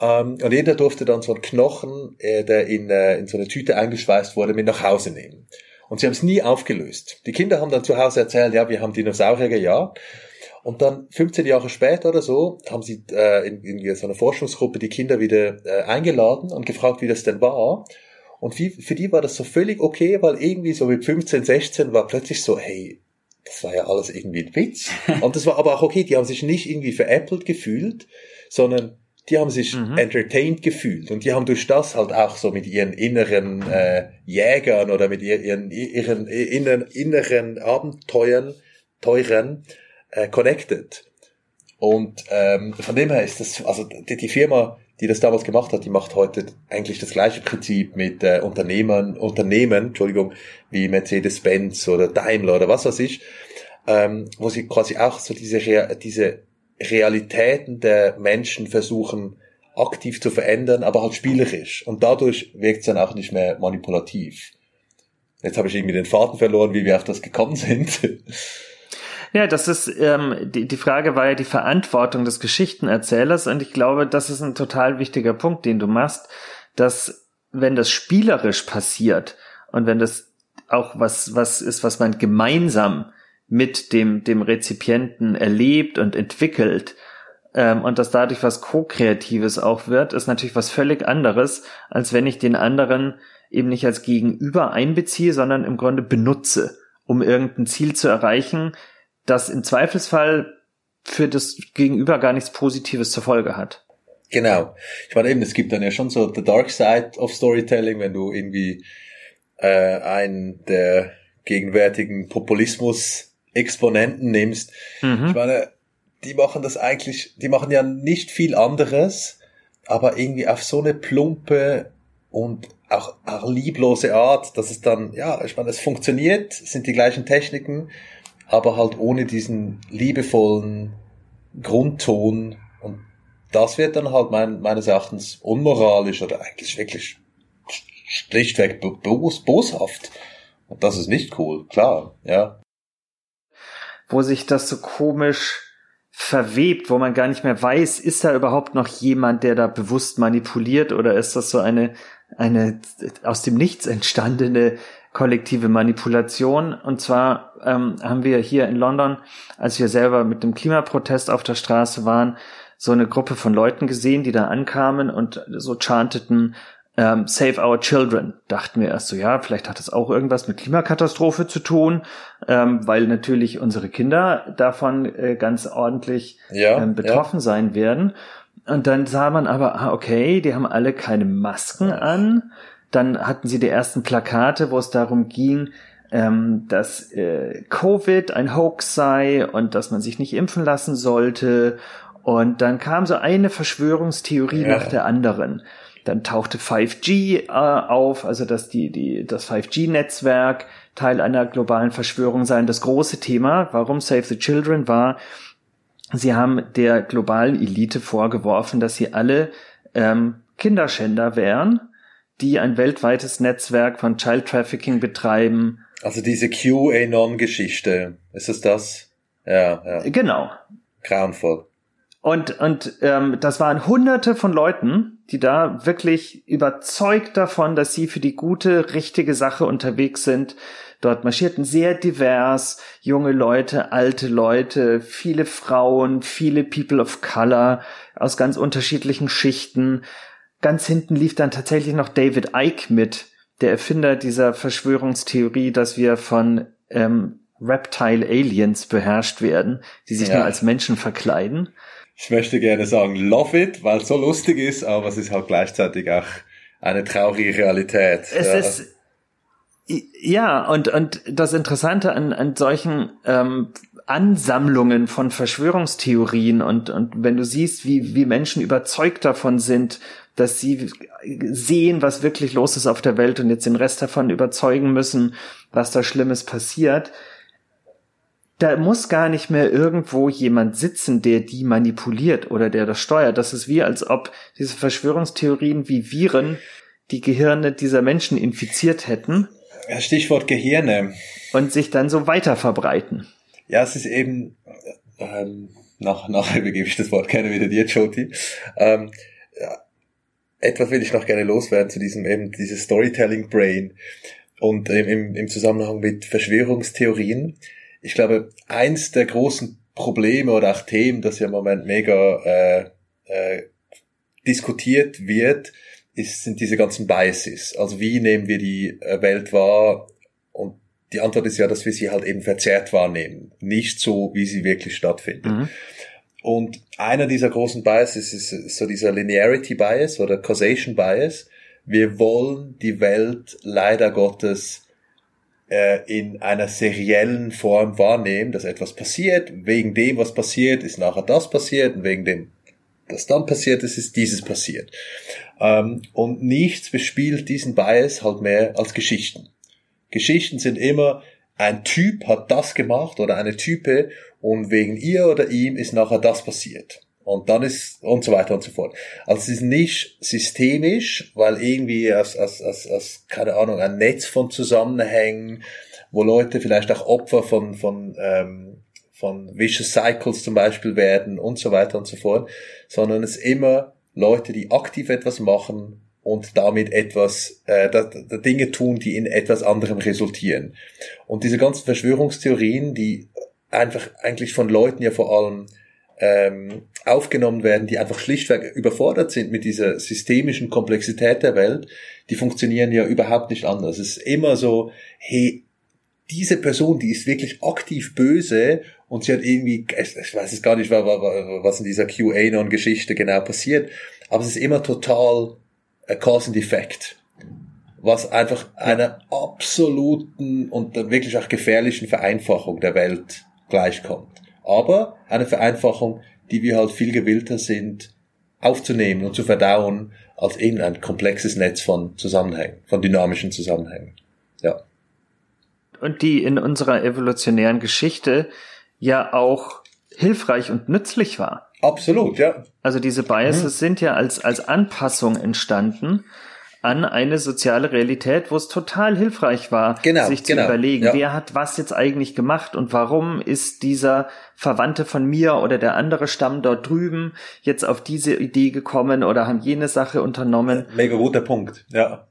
S4: Ähm, und jeder durfte dann so einen Knochen, äh, der in, äh, in so eine Tüte eingeschweißt wurde, mit nach Hause nehmen. Und sie haben es nie aufgelöst. Die Kinder haben dann zu Hause erzählt, ja, wir haben Dinosaurier gejagt. Und dann 15 Jahre später oder so haben sie äh, in, in so einer Forschungsgruppe die Kinder wieder äh, eingeladen und gefragt, wie das denn war. Und wie, für die war das so völlig okay, weil irgendwie so mit 15, 16 war plötzlich so, hey, das war ja alles irgendwie ein Witz. Und das war aber auch okay, die haben sich nicht irgendwie veräppelt gefühlt, sondern die haben sich mhm. entertained gefühlt und die haben durch das halt auch so mit ihren inneren äh, Jägern oder mit ihren, ihren, ihren inneren Abenteuern, Teuren äh, connected. Und ähm, von dem her ist das, also die, die Firma, die das damals gemacht hat, die macht heute eigentlich das gleiche Prinzip mit äh, Unternehmern, Unternehmen, Entschuldigung, wie Mercedes-Benz oder Daimler oder was weiß ich, ähm, wo sie quasi auch so diese, Re diese Realitäten der Menschen versuchen aktiv zu verändern, aber halt spielerisch. Und dadurch wirkt es dann auch nicht mehr manipulativ. Jetzt habe ich irgendwie den Faden verloren, wie wir auf das gekommen sind.
S2: Ja, das ist, ähm, die, die Frage war ja die Verantwortung des Geschichtenerzählers und ich glaube, das ist ein total wichtiger Punkt, den du machst, dass wenn das spielerisch passiert und wenn das auch was, was ist, was man gemeinsam mit dem, dem Rezipienten erlebt und entwickelt, ähm, und dass dadurch was Co-Kreatives auch wird, ist natürlich was völlig anderes, als wenn ich den anderen eben nicht als Gegenüber einbeziehe, sondern im Grunde benutze um irgendein Ziel zu erreichen, das im Zweifelsfall für das Gegenüber gar nichts Positives zur Folge hat.
S4: Genau. Ich meine eben, es gibt dann ja schon so the dark side of Storytelling, wenn du irgendwie äh, einen der gegenwärtigen Populismus-Exponenten nimmst. Mhm. Ich meine, die machen das eigentlich, die machen ja nicht viel anderes, aber irgendwie auf so eine plumpe und auch, auch lieblose Art, dass es dann, ja, ich meine, es funktioniert, es sind die gleichen Techniken, aber halt ohne diesen liebevollen Grundton und das wird dann halt mein, meines Erachtens unmoralisch oder eigentlich wirklich schlichtweg bos, boshaft. Und das ist nicht cool, klar, ja.
S2: Wo sich das so komisch verwebt, wo man gar nicht mehr weiß, ist da überhaupt noch jemand, der da bewusst manipuliert oder ist das so eine, eine aus dem Nichts entstandene kollektive Manipulation. Und zwar ähm, haben wir hier in London, als wir selber mit dem Klimaprotest auf der Straße waren, so eine Gruppe von Leuten gesehen, die da ankamen und so chanteten, ähm, Save Our Children. Dachten wir erst so, ja, vielleicht hat das auch irgendwas mit Klimakatastrophe zu tun, ähm, weil natürlich unsere Kinder davon äh, ganz ordentlich ja, ähm, betroffen ja. sein werden. Und dann sah man aber, ah, okay, die haben alle keine Masken an. Dann hatten sie die ersten Plakate, wo es darum ging, ähm, dass äh, Covid ein Hoax sei und dass man sich nicht impfen lassen sollte. Und dann kam so eine Verschwörungstheorie ja. nach der anderen. Dann tauchte 5G äh, auf, also dass die, die, das 5G-Netzwerk Teil einer globalen Verschwörung sei. Und das große Thema, warum Save the Children war, sie haben der globalen Elite vorgeworfen, dass sie alle ähm, Kinderschänder wären, die ein weltweites Netzwerk von Child Trafficking betreiben.
S4: Also diese QAnon-Geschichte, ist es das? Ja, ja.
S2: Genau.
S4: Grauenvoll.
S2: Und, und ähm, das waren hunderte von Leuten, die da wirklich überzeugt davon, dass sie für die gute, richtige Sache unterwegs sind. Dort marschierten sehr divers, junge Leute, alte Leute, viele Frauen, viele People of Color aus ganz unterschiedlichen Schichten. Ganz hinten lief dann tatsächlich noch David Icke mit, der Erfinder dieser Verschwörungstheorie, dass wir von ähm, Reptile Aliens beherrscht werden, die sich ja. nur als Menschen verkleiden
S4: ich möchte gerne sagen, love it, weil es so lustig ist, aber es ist halt gleichzeitig auch eine traurige Realität.
S2: Es ja. ist ja, und, und das Interessante an, an solchen ähm, Ansammlungen von Verschwörungstheorien und, und wenn du siehst, wie, wie Menschen überzeugt davon sind, dass sie sehen, was wirklich los ist auf der Welt und jetzt den Rest davon überzeugen müssen, was da Schlimmes passiert, da muss gar nicht mehr irgendwo jemand sitzen, der die manipuliert oder der das steuert. Das ist wie, als ob diese Verschwörungstheorien wie Viren die Gehirne dieser Menschen infiziert hätten.
S4: Stichwort Gehirne.
S2: Und sich dann so weiter verbreiten.
S4: Ja, es ist eben, ähm, nach, nachher übergebe ich das Wort gerne wieder dir, Joti. Ähm, ja, etwas will ich noch gerne loswerden zu diesem eben, dieses Storytelling Brain und im, im Zusammenhang mit Verschwörungstheorien ich glaube, eins der großen Probleme oder auch Themen, das ja im Moment mega äh, äh, diskutiert wird, ist, sind diese ganzen Biases. Also wie nehmen wir die äh, Welt wahr? Und die Antwort ist ja, dass wir sie halt eben verzerrt wahrnehmen, nicht so, wie sie wirklich stattfindet. Mhm. Und einer dieser großen Biases ist so dieser Linearity Bias oder Causation Bias. Wir wollen die Welt leider Gottes äh, in einer seriellen Form wahrnehmen, dass etwas passiert, wegen dem, was passiert, ist nachher das passiert und wegen dem, was dann passiert ist, ist dieses passiert. Ähm, und nichts bespielt diesen Bias halt mehr als Geschichten. Geschichten sind immer, ein Typ hat das gemacht oder eine Type und wegen ihr oder ihm ist nachher das passiert. Und dann ist, und so weiter und so fort. Also es ist nicht systemisch, weil irgendwie als, als, als, als keine Ahnung, ein Netz von Zusammenhängen, wo Leute vielleicht auch Opfer von, von, ähm, von Vicious Cycles zum Beispiel werden und so weiter und so fort, sondern es immer Leute, die aktiv etwas machen und damit etwas, äh, da, da Dinge tun, die in etwas anderem resultieren. Und diese ganzen Verschwörungstheorien, die einfach eigentlich von Leuten ja vor allem ähm, aufgenommen werden, die einfach schlichtweg überfordert sind mit dieser systemischen Komplexität der Welt, die funktionieren ja überhaupt nicht anders. Es ist immer so, hey, diese Person, die ist wirklich aktiv böse und sie hat irgendwie, ich weiß es gar nicht, was in dieser QAnon-Geschichte genau passiert, aber es ist immer total a Cause and Effect, was einfach einer absoluten und wirklich auch gefährlichen Vereinfachung der Welt gleichkommt. Aber eine Vereinfachung, die wir halt viel gewillter sind aufzunehmen und zu verdauen als irgendein komplexes Netz von Zusammenhängen, von dynamischen Zusammenhängen. Ja.
S2: Und die in unserer evolutionären Geschichte ja auch hilfreich und nützlich war.
S4: Absolut, ja.
S2: Also diese Biases mhm. sind ja als, als Anpassung entstanden an eine soziale Realität, wo es total hilfreich war, genau, sich zu genau, überlegen, ja. wer hat was jetzt eigentlich gemacht und warum ist dieser Verwandte von mir oder der andere Stamm dort drüben jetzt auf diese Idee gekommen oder haben jene Sache unternommen.
S4: Mega guter Punkt, ja.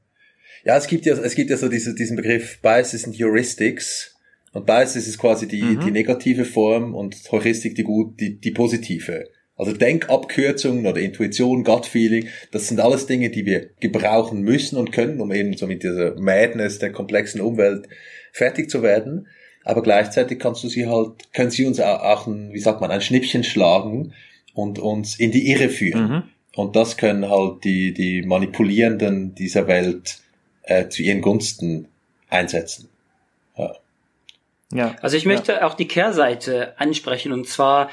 S4: Ja, es gibt ja, es gibt ja so diese, diesen Begriff Biases and Heuristics. Und Biases ist quasi die, mhm. die negative Form und Heuristik die gut, die, die positive. Also Denkabkürzungen oder Intuition, Gut-Feeling, das sind alles Dinge, die wir gebrauchen müssen und können, um eben so mit dieser Madness der komplexen Umwelt fertig zu werden. Aber gleichzeitig kannst du sie halt, können sie uns auch ein, wie sagt man, ein Schnippchen schlagen und uns in die Irre führen. Mhm. Und das können halt die, die Manipulierenden dieser Welt äh, zu ihren Gunsten einsetzen.
S3: Ja. ja. Also ich möchte ja. auch die Kehrseite ansprechen und zwar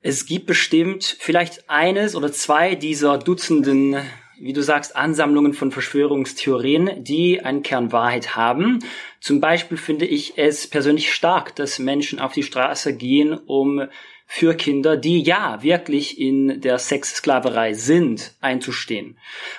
S3: es gibt bestimmt vielleicht eines oder zwei dieser Dutzenden, wie du sagst, Ansammlungen von Verschwörungstheorien, die einen Kern Wahrheit haben. Zum Beispiel finde ich es persönlich stark, dass Menschen auf die Straße gehen, um für Kinder, die ja wirklich in der Sexsklaverei sind, einzustehen.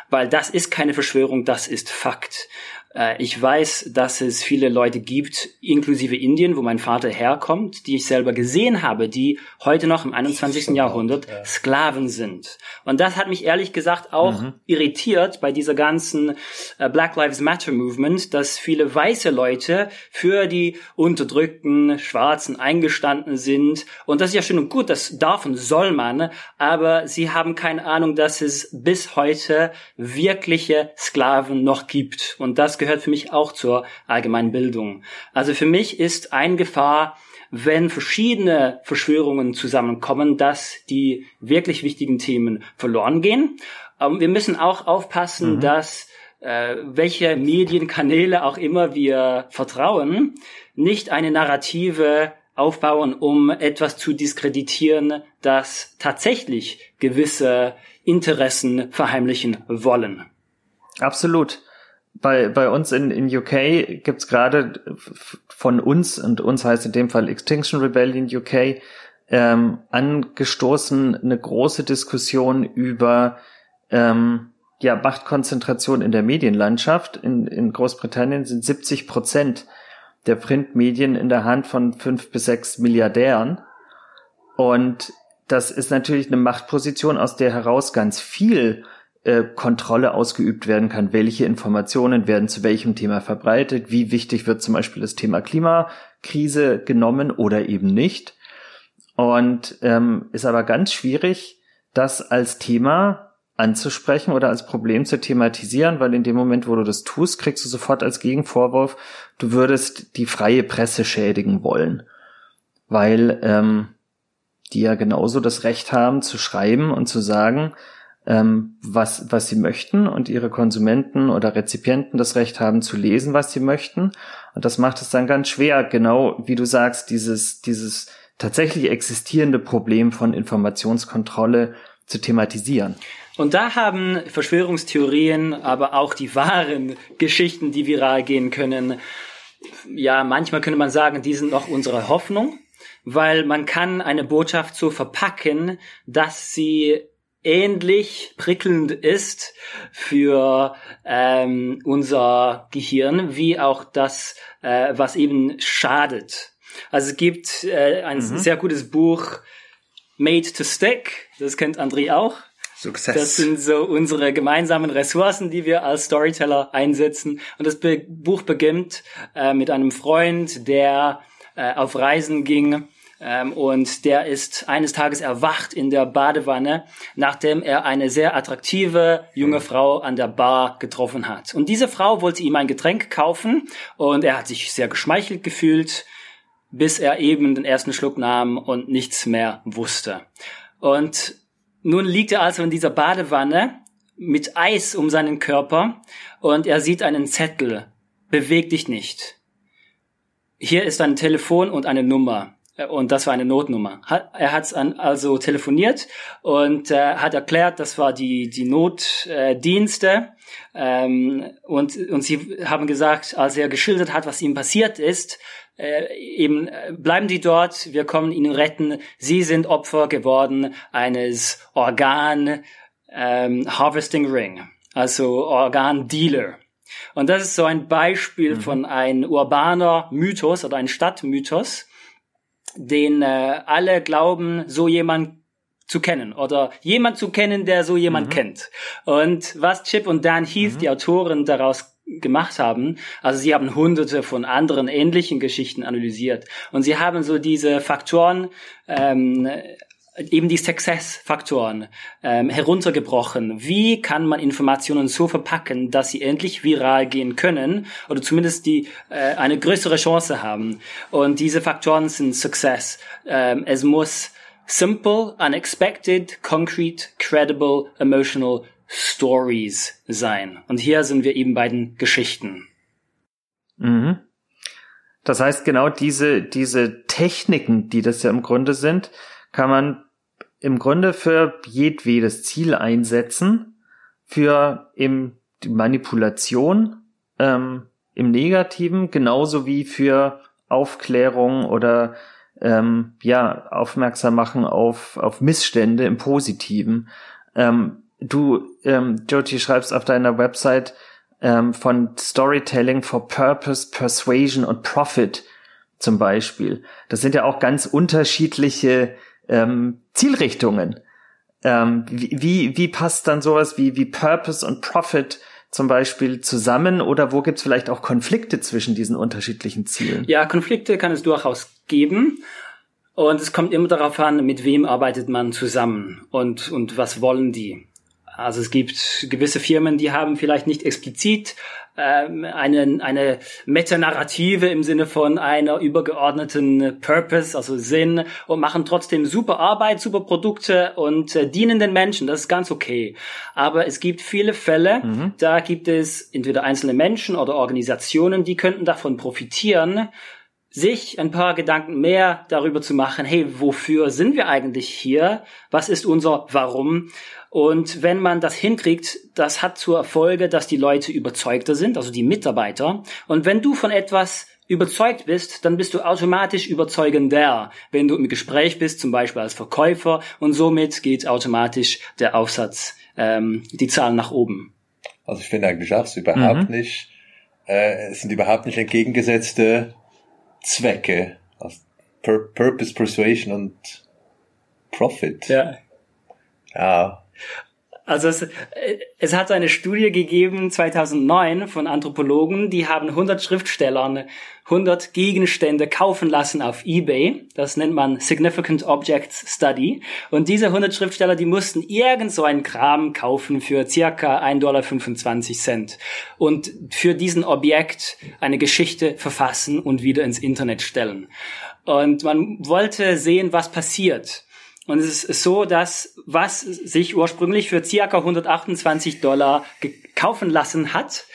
S3: Weil das ist keine Verschwörung, das ist Fakt. Äh, ich weiß, dass es viele Leute gibt, inklusive Indien, wo mein Vater herkommt, die ich selber gesehen habe, die heute noch im 21. Jahrhundert ja. Sklaven sind. Und das hat mich ehrlich gesagt auch mhm. irritiert bei dieser ganzen äh, Black Lives Matter Movement, dass viele weiße Leute für die unterdrückten Schwarzen eingestanden sind. Und das ist ja schön und gut, das darf und soll man, aber sie haben keine Ahnung, dass es bis heute wirkliche Sklaven noch gibt. Und das gehört für mich auch zur allgemeinen Bildung. Also für mich ist ein Gefahr, wenn verschiedene Verschwörungen zusammenkommen, dass die wirklich wichtigen Themen verloren gehen. Aber wir müssen auch aufpassen, mhm. dass äh, welche Medienkanäle auch immer wir vertrauen, nicht eine Narrative aufbauen, um etwas zu diskreditieren, das tatsächlich gewisse Interessen verheimlichen wollen.
S2: Absolut bei, bei uns in, in UK gibt's gerade von uns, und uns heißt in dem Fall Extinction Rebellion UK, ähm, angestoßen eine große Diskussion über ähm, ja, Machtkonzentration in der Medienlandschaft. In, in Großbritannien sind 70 Prozent der Printmedien in der Hand von fünf bis sechs Milliardären. Und das ist natürlich eine Machtposition, aus der heraus ganz viel äh, Kontrolle ausgeübt werden kann, welche Informationen werden zu welchem Thema verbreitet, wie wichtig wird zum Beispiel das Thema Klimakrise genommen oder eben nicht. Und ähm, ist aber ganz schwierig, das als Thema anzusprechen oder als Problem zu thematisieren, weil in dem Moment, wo du das tust, kriegst du sofort als Gegenvorwurf, du würdest die freie Presse schädigen wollen, weil ähm, die ja genauso das Recht haben zu schreiben und zu sagen, ähm, was, was sie möchten und ihre Konsumenten oder Rezipienten das Recht haben zu lesen, was sie möchten. Und das macht es dann ganz schwer, genau wie du sagst, dieses, dieses tatsächlich existierende Problem von Informationskontrolle zu thematisieren.
S3: Und da haben Verschwörungstheorien, aber auch die wahren Geschichten, die viral gehen können, ja, manchmal könnte man sagen, die sind noch unsere Hoffnung, weil man kann eine Botschaft so verpacken, dass sie ähnlich prickelnd ist für ähm, unser Gehirn, wie auch das, äh, was eben schadet. Also es gibt äh, ein mhm. sehr gutes Buch, Made to Stick, das kennt André auch. Success. Das sind so unsere gemeinsamen Ressourcen, die wir als Storyteller einsetzen. Und das Buch beginnt äh, mit einem Freund, der äh, auf Reisen ging Ähm, und der ist eines Tages erwacht in der Badewanne, nachdem er eine sehr attraktive junge Frau an der Bar getroffen hat. Und diese Frau wollte ihm ein Getränk kaufen und er hat sich sehr geschmeichelt gefühlt, bis er eben den ersten Schluck nahm und nichts mehr wusste. Und nun liegt er also in dieser Badewanne mit Eis um seinen Körper und er sieht einen Zettel. Beweg dich nicht. Hier ist ein Telefon und eine Nummer. Und das war eine Notnummer. Er hat also telefoniert und äh, hat erklärt, das war die, die Notdienste. Ähm, und, und sie haben gesagt, als er geschildert hat, was ihm passiert ist, äh, eben äh, bleiben die dort, wir kommen ihnen retten. Sie sind Opfer geworden eines Organ ähm, Harvesting Ring, also Organ Dealer. Und das ist so ein Beispiel mhm. von ein urbaner Mythos oder ein Stadtmythos, den äh, alle glauben, so jemand zu kennen oder jemand zu kennen, der so jemand mhm. kennt. Und was Chip und Dan Heath, mhm. die Autoren, daraus gemacht haben, also sie haben hunderte von anderen ähnlichen Geschichten analysiert und sie haben so diese Faktoren ähm, eben die Success-Faktoren ähm, heruntergebrochen. Wie kann man Informationen so verpacken, dass sie endlich viral gehen können oder zumindest die äh, eine größere Chance haben? Und diese Faktoren sind Success. Ähm, es muss simple, unexpected, concrete, credible, emotional Stories sein. Und hier sind wir eben bei den Geschichten.
S2: Mhm. Das heißt, genau diese, diese Techniken, die das ja im Grunde sind, kann man im Grunde für jedwedes Ziel einsetzen, für eben die Manipulation ähm, im Negativen, genauso wie für Aufklärung oder ähm, ja, aufmerksam machen auf, auf Missstände im Positiven. Ähm, du, ähm, Jyoti, schreibst auf deiner Website ähm, von Storytelling for Purpose, Persuasion und Profit zum Beispiel. Das sind ja auch ganz unterschiedliche ähm, Zielrichtungen. Ähm, wie, wie passt dann sowas wie, wie Purpose und Profit zum Beispiel zusammen oder wo gibt es vielleicht auch Konflikte zwischen diesen unterschiedlichen Zielen?
S3: Ja, Konflikte kann es durchaus geben. Und es kommt immer darauf an, mit wem arbeitet man zusammen und, und was wollen die. Also es gibt gewisse Firmen, die haben vielleicht nicht explizit ähm, eine, eine Metanarrative im Sinne von einer übergeordneten Purpose, also Sinn und machen trotzdem super Arbeit, super Produkte und äh, dienen den Menschen. Das ist ganz okay. Aber es gibt viele Fälle, mhm. da gibt es entweder einzelne Menschen oder Organisationen, die könnten davon profitieren, sich ein paar Gedanken mehr darüber zu machen, hey, wofür sind wir eigentlich hier? Was ist unser Warum? Und wenn man das hinkriegt, das hat zur Folge, dass die Leute überzeugter sind, also die Mitarbeiter. Und wenn du von etwas überzeugt bist, dann bist du automatisch überzeugender, wenn du im Gespräch bist, zum Beispiel als Verkäufer, und somit geht automatisch der Aufsatz, ähm, die Zahlen nach oben.
S4: Also ich finde eigentlich auch, es überhaupt mhm. nicht, äh, es sind überhaupt nicht entgegengesetzte Zwecke, also Pur Purpose, Persuasion und Profit.
S3: Ja.
S4: Ja,
S3: also es, es hat eine Studie gegeben 2009 von Anthropologen, die haben 100 Schriftstellern 100 Gegenstände kaufen lassen auf eBay. Das nennt man Significant Objects Study. Und diese 100 Schriftsteller, die mussten irgend so einen Kram kaufen für circa 1,25 Dollar und für diesen Objekt eine Geschichte verfassen und wieder ins Internet stellen. Und man wollte sehen, was passiert. Und es ist so, dass was sich ursprünglich für circa 128 Dollar kaufen lassen hat,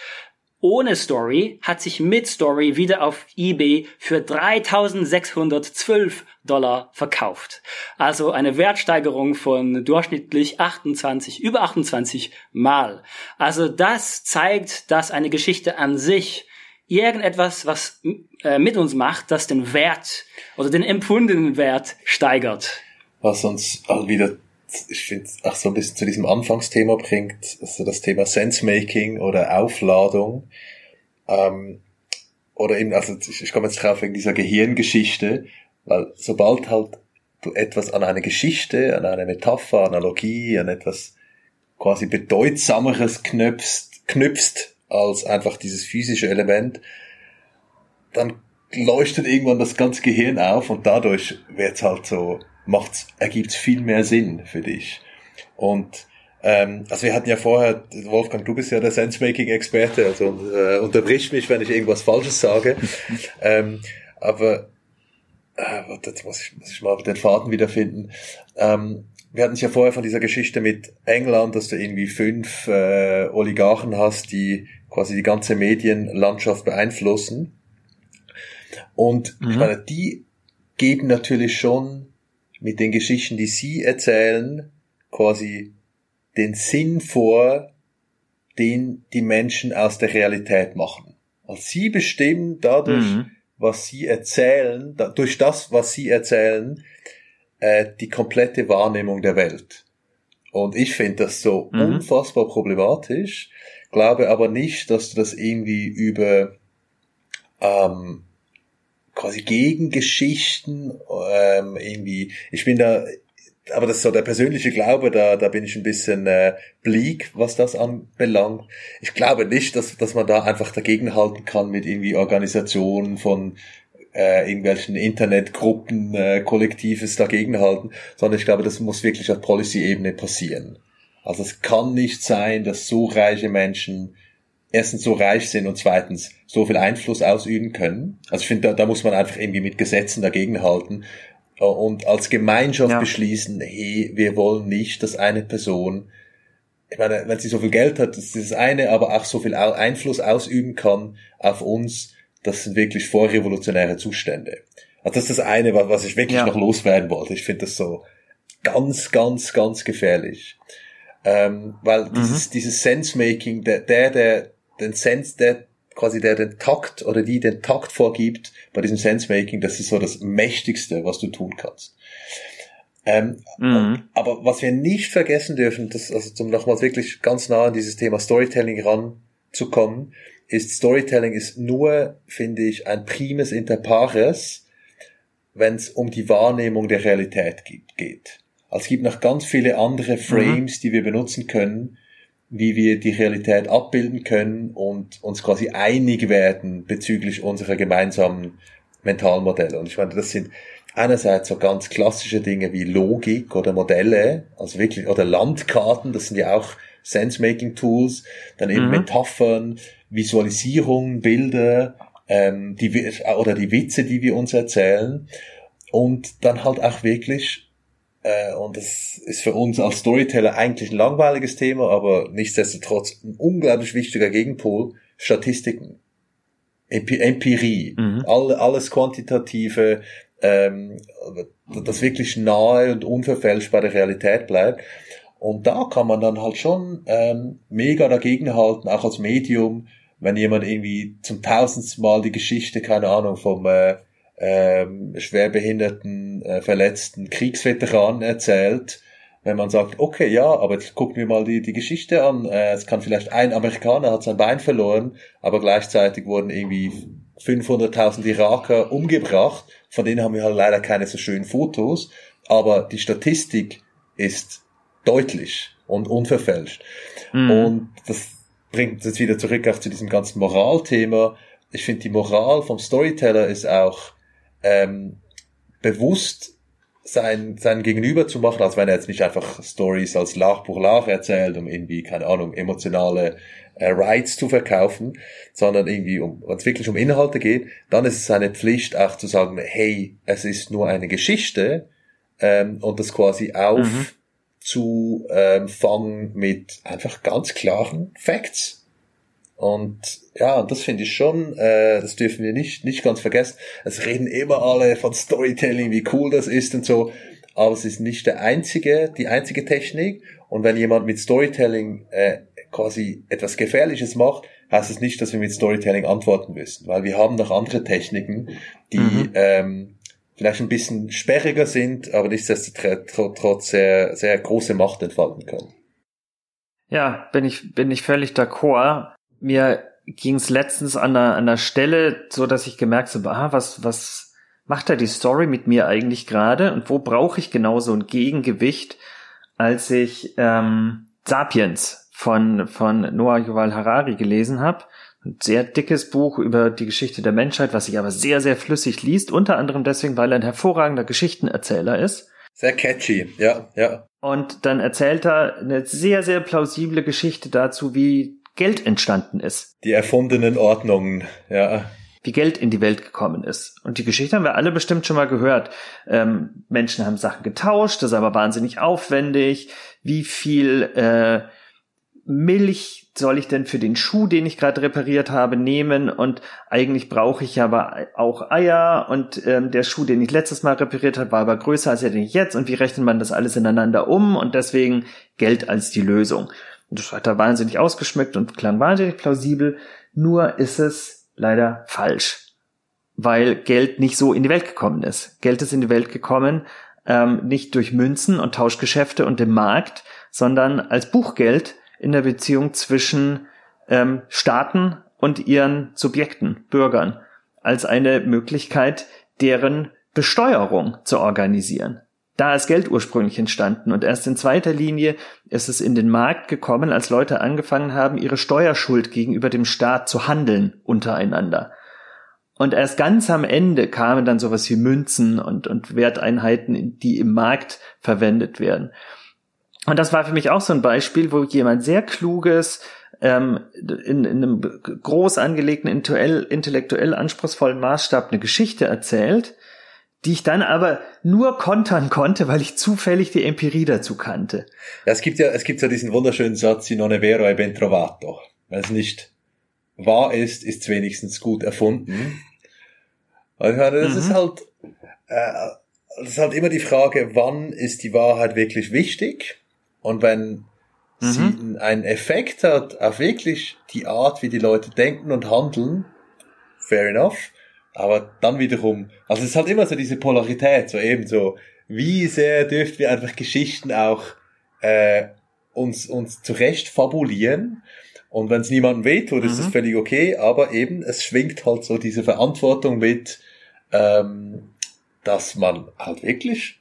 S3: ohne Story, hat sich mit Story wieder auf eBay für 3612 Dollar verkauft. Also eine Wertsteigerung von durchschnittlich 28, über 28 Mal. Also das zeigt, dass eine Geschichte an sich irgendetwas, was äh, mit uns macht, das den Wert oder den empfundenen Wert steigert
S4: was uns auch wieder, ich finde, auch so ein bisschen zu diesem Anfangsthema bringt, also das Thema Sensemaking oder Aufladung. Ähm, oder eben, also ich, komme jetzt drauf wegen dieser Gehirngeschichte, weil sobald halt du etwas an eine Geschichte, an eine Metapher, Analogie, an etwas quasi bedeutsameres knüpfst, knüpfst als einfach dieses physische Element, dann leuchtet irgendwann das ganze Gehirn auf und dadurch wird's halt so, macht's, ergibt's viel mehr Sinn für dich. Und ähm, also wir hatten ja vorher, Wolfgang, du bist ja der Sensemaking-Experte, also äh, unterbrich mich, wenn ich irgendwas Falsches sage. ähm, aber äh, jetzt muss ich, muss ich mal den Faden wiederfinden. Ähm, wir hatten es ja vorher von dieser Geschichte mit England, dass du irgendwie fünf äh, Oligarchen hast, die quasi die ganze Medienlandschaft beeinflussen. Und mhm. ich meine, die geben natürlich schon mit den Geschichten, die sie erzählen, quasi den Sinn vor, den die Menschen aus der Realität machen. Also sie bestimmen dadurch, mhm. was sie erzählen, da, durch das, was sie erzählen, äh, die komplette Wahrnehmung der Welt. Und ich finde das so mhm. unfassbar problematisch, glaube aber nicht, dass du das irgendwie über ähm, quasi Gegengeschichten ähm, irgendwie, ich bin da, aber das ist so der persönliche Glaube, da, da bin ich ein bisschen äh, bleak, was das anbelangt. Ich glaube nicht, dass, dass man da einfach dagegenhalten kann mit irgendwie Organisationen von äh, irgendwelchen Internetgruppen, äh, Kollektives dagegenhalten, sondern ich glaube, das muss wirklich auf Policy-Ebene passieren. Also es kann nicht sein, dass so reiche Menschen erstens so reich sind und zweitens so viel Einfluss ausüben können. Also ich finde, da, da muss man einfach irgendwie mit Gesetzen dagegenhalten äh, und als Gemeinschaft ja. beschließen, hey, wir wollen nicht, dass eine Person, ich meine, wenn sie so viel Geld hat, das ist das eine, aber auch so viel Einfluss ausüben kann auf uns, das sind wirklich vorrevolutionäre Zustände. Also das ist das eine, was ich wirklich ja. noch loswerden wollte. Ich finde das so ganz, ganz, ganz gefährlich. Ähm, weil mhm. dieses, dieses Sense-Making, der, der, der den Sense, der quasi der den Takt oder die den Takt vorgibt bei diesem Sense-Making, das ist so das Mächtigste, was du tun kannst. Ähm, mhm. Aber was wir nicht vergessen dürfen, das, also zum nochmals wirklich ganz nah an dieses Thema Storytelling ranzukommen, ist Storytelling ist nur, finde ich, ein primes inter pares, wenn es um die Wahrnehmung der Realität geht. Also es gibt noch ganz viele andere Frames, mhm. die wir benutzen können, wie wir die Realität abbilden können und uns quasi einig werden bezüglich unserer gemeinsamen Mentalmodelle. Und ich meine, das sind einerseits so ganz klassische Dinge wie Logik oder Modelle, also wirklich, oder Landkarten, das sind ja auch Sense-Making-Tools, dann eben mhm. Metaphern, Visualisierung, Bilder, ähm, die, oder die Witze, die wir uns erzählen. Und dann halt auch wirklich äh, und das ist für uns als Storyteller eigentlich ein langweiliges Thema, aber nichtsdestotrotz ein unglaublich wichtiger Gegenpol, Statistiken. Empirie, mhm. All, alles Quantitative, ähm, das wirklich nahe und unverfälscht bei der Realität bleibt. Und da kann man dann halt schon ähm, mega dagegenhalten, auch als Medium, wenn jemand irgendwie zum tausendsten Mal die Geschichte, keine Ahnung, vom äh, ähm, schwerbehinderten, äh, verletzten Kriegsveteranen erzählt, wenn man sagt, okay, ja, aber jetzt gucken wir mal die, die Geschichte an. Äh, es kann vielleicht ein Amerikaner hat sein Bein verloren, aber gleichzeitig wurden irgendwie 500.000 Iraker umgebracht. Von denen haben wir halt leider keine so schönen Fotos. Aber die Statistik ist deutlich und unverfälscht. Mhm. Und das bringt uns jetzt wieder zurück auch zu diesem ganzen Moralthema. Ich finde, die Moral vom Storyteller ist auch, ähm, bewusst sein, sein Gegenüber zu machen, als wenn er jetzt nicht einfach Stories als Lach pour Lach erzählt, um irgendwie, keine Ahnung, emotionale äh, Rights zu verkaufen, sondern irgendwie, um, wenn es wirklich um Inhalte geht, dann ist es seine Pflicht auch zu sagen, hey, es ist nur eine Geschichte ähm, und das quasi auf mhm. zu ähm, fangen mit einfach ganz klaren Facts. Und ja, das finde ich schon, äh, das dürfen wir nicht, nicht ganz vergessen. Es reden immer alle von Storytelling, wie cool das ist und so, aber es ist nicht der einzige, die einzige Technik. Und wenn jemand mit Storytelling äh, quasi etwas Gefährliches macht, heißt es nicht, dass wir mit Storytelling antworten müssen, weil wir haben noch andere Techniken, die mhm. ähm, vielleicht ein bisschen sperriger sind, aber nichtsdestotrotz sehr, sehr große Macht entfalten können.
S2: Ja, bin ich, bin ich völlig d'accord mir ging es letztens an einer, an einer Stelle, so dass ich gemerkt habe, ah, was, was macht da die Story mit mir eigentlich gerade und wo brauche ich genau so ein Gegengewicht, als ich ähm, Sapiens von, von Noah Yuval Harari gelesen habe. Ein sehr dickes Buch über die Geschichte der Menschheit, was sich aber sehr, sehr flüssig liest, unter anderem deswegen, weil er ein hervorragender Geschichtenerzähler ist.
S4: Sehr catchy, ja, ja.
S2: Und dann erzählt er eine sehr, sehr plausible Geschichte dazu, wie Geld entstanden ist.
S4: Die erfundenen Ordnungen, ja.
S2: Wie Geld in die Welt gekommen ist. Und die Geschichte haben wir alle bestimmt schon mal gehört. Ähm, Menschen haben Sachen getauscht, das ist aber wahnsinnig aufwendig. Wie viel äh, Milch soll ich denn für den Schuh, den ich gerade repariert habe, nehmen? Und eigentlich brauche ich aber auch Eier und ähm, der Schuh, den ich letztes Mal repariert habe, war aber größer als der, den ich jetzt. Und wie rechnet man das alles ineinander um? Und deswegen Geld als die Lösung. Und das hat er wahnsinnig ausgeschmückt und klang wahnsinnig plausibel. Nur ist es leider falsch. Weil Geld nicht so in die Welt gekommen ist. Geld ist in die Welt gekommen, ähm, nicht durch Münzen und Tauschgeschäfte und dem Markt, sondern als Buchgeld in der Beziehung zwischen ähm, Staaten und ihren Subjekten, Bürgern, als eine Möglichkeit, deren Besteuerung zu organisieren. Da ist Geld ursprünglich entstanden und erst in zweiter Linie ist es in den Markt gekommen, als Leute angefangen haben, ihre Steuerschuld gegenüber dem Staat zu handeln untereinander. Und erst ganz am Ende kamen dann sowas wie Münzen und, und Werteinheiten, die im Markt verwendet werden. Und das war für mich auch so ein Beispiel, wo jemand sehr kluges, ähm, in, in einem groß angelegten, intellektuell, intellektuell anspruchsvollen Maßstab eine Geschichte erzählt, die ich dann aber nur kontern konnte, weil ich zufällig die Empirie dazu kannte.
S4: Ja, es gibt ja, es gibt ja diesen wunderschönen Satz, si non è vero è ben trovato. Wenn es nicht wahr ist, ist es wenigstens gut erfunden. Also, das mhm. ist halt, äh, das ist halt immer die Frage, wann ist die Wahrheit wirklich wichtig? Und wenn mhm. sie einen Effekt hat auf wirklich die Art, wie die Leute denken und handeln, fair enough. Aber dann wiederum, also es ist halt immer so diese Polarität, so eben so, wie sehr dürfen wir einfach Geschichten auch äh, uns, uns zurecht fabulieren. Und wenn es niemandem wehtut, mhm. ist das mhm. völlig okay, aber eben, es schwingt halt so diese Verantwortung mit, ähm, dass man halt wirklich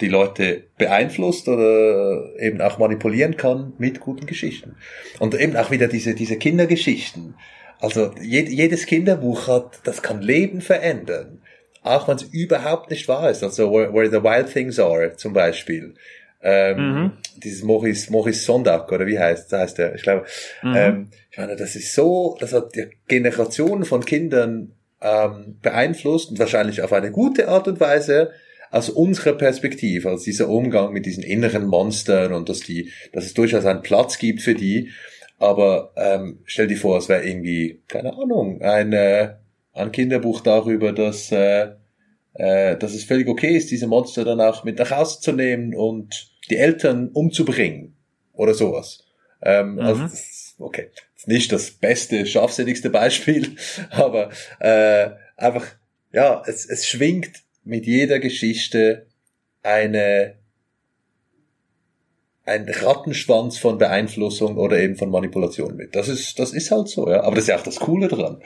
S4: die Leute beeinflusst oder eben auch manipulieren kann mit guten Geschichten. Und eben auch wieder diese, diese Kindergeschichten. Also jedes Kinderbuch hat, das kann Leben verändern. Auch wenn es überhaupt nicht wahr ist. Also Where, Where the Wild Things Are zum Beispiel. Ähm, mhm. Dieses Maurice, Maurice Sonntag, oder wie heißt, heißt der? Ich glaube, mhm. ähm, ich meine, das ist so, das hat Generationen von Kindern ähm, beeinflusst und wahrscheinlich auf eine gute Art und Weise aus unserer Perspektive, also dieser Umgang mit diesen inneren Monstern und dass die, dass es durchaus einen Platz gibt für die. Aber ähm, stell dir vor, es wäre irgendwie, keine Ahnung, ein, äh, ein Kinderbuch darüber, dass, äh, äh, dass es völlig okay ist, diese Monster dann auch mit nach Hause zu nehmen und die Eltern umzubringen oder sowas. Ähm, mhm. also das, okay, das nicht das beste, scharfsinnigste Beispiel, aber äh, einfach, ja, es, es schwingt mit jeder Geschichte eine ein Rattenschwanz von Beeinflussung oder eben von Manipulation mit. Das ist, das ist halt so, ja. Aber das ist ja auch das Coole dran.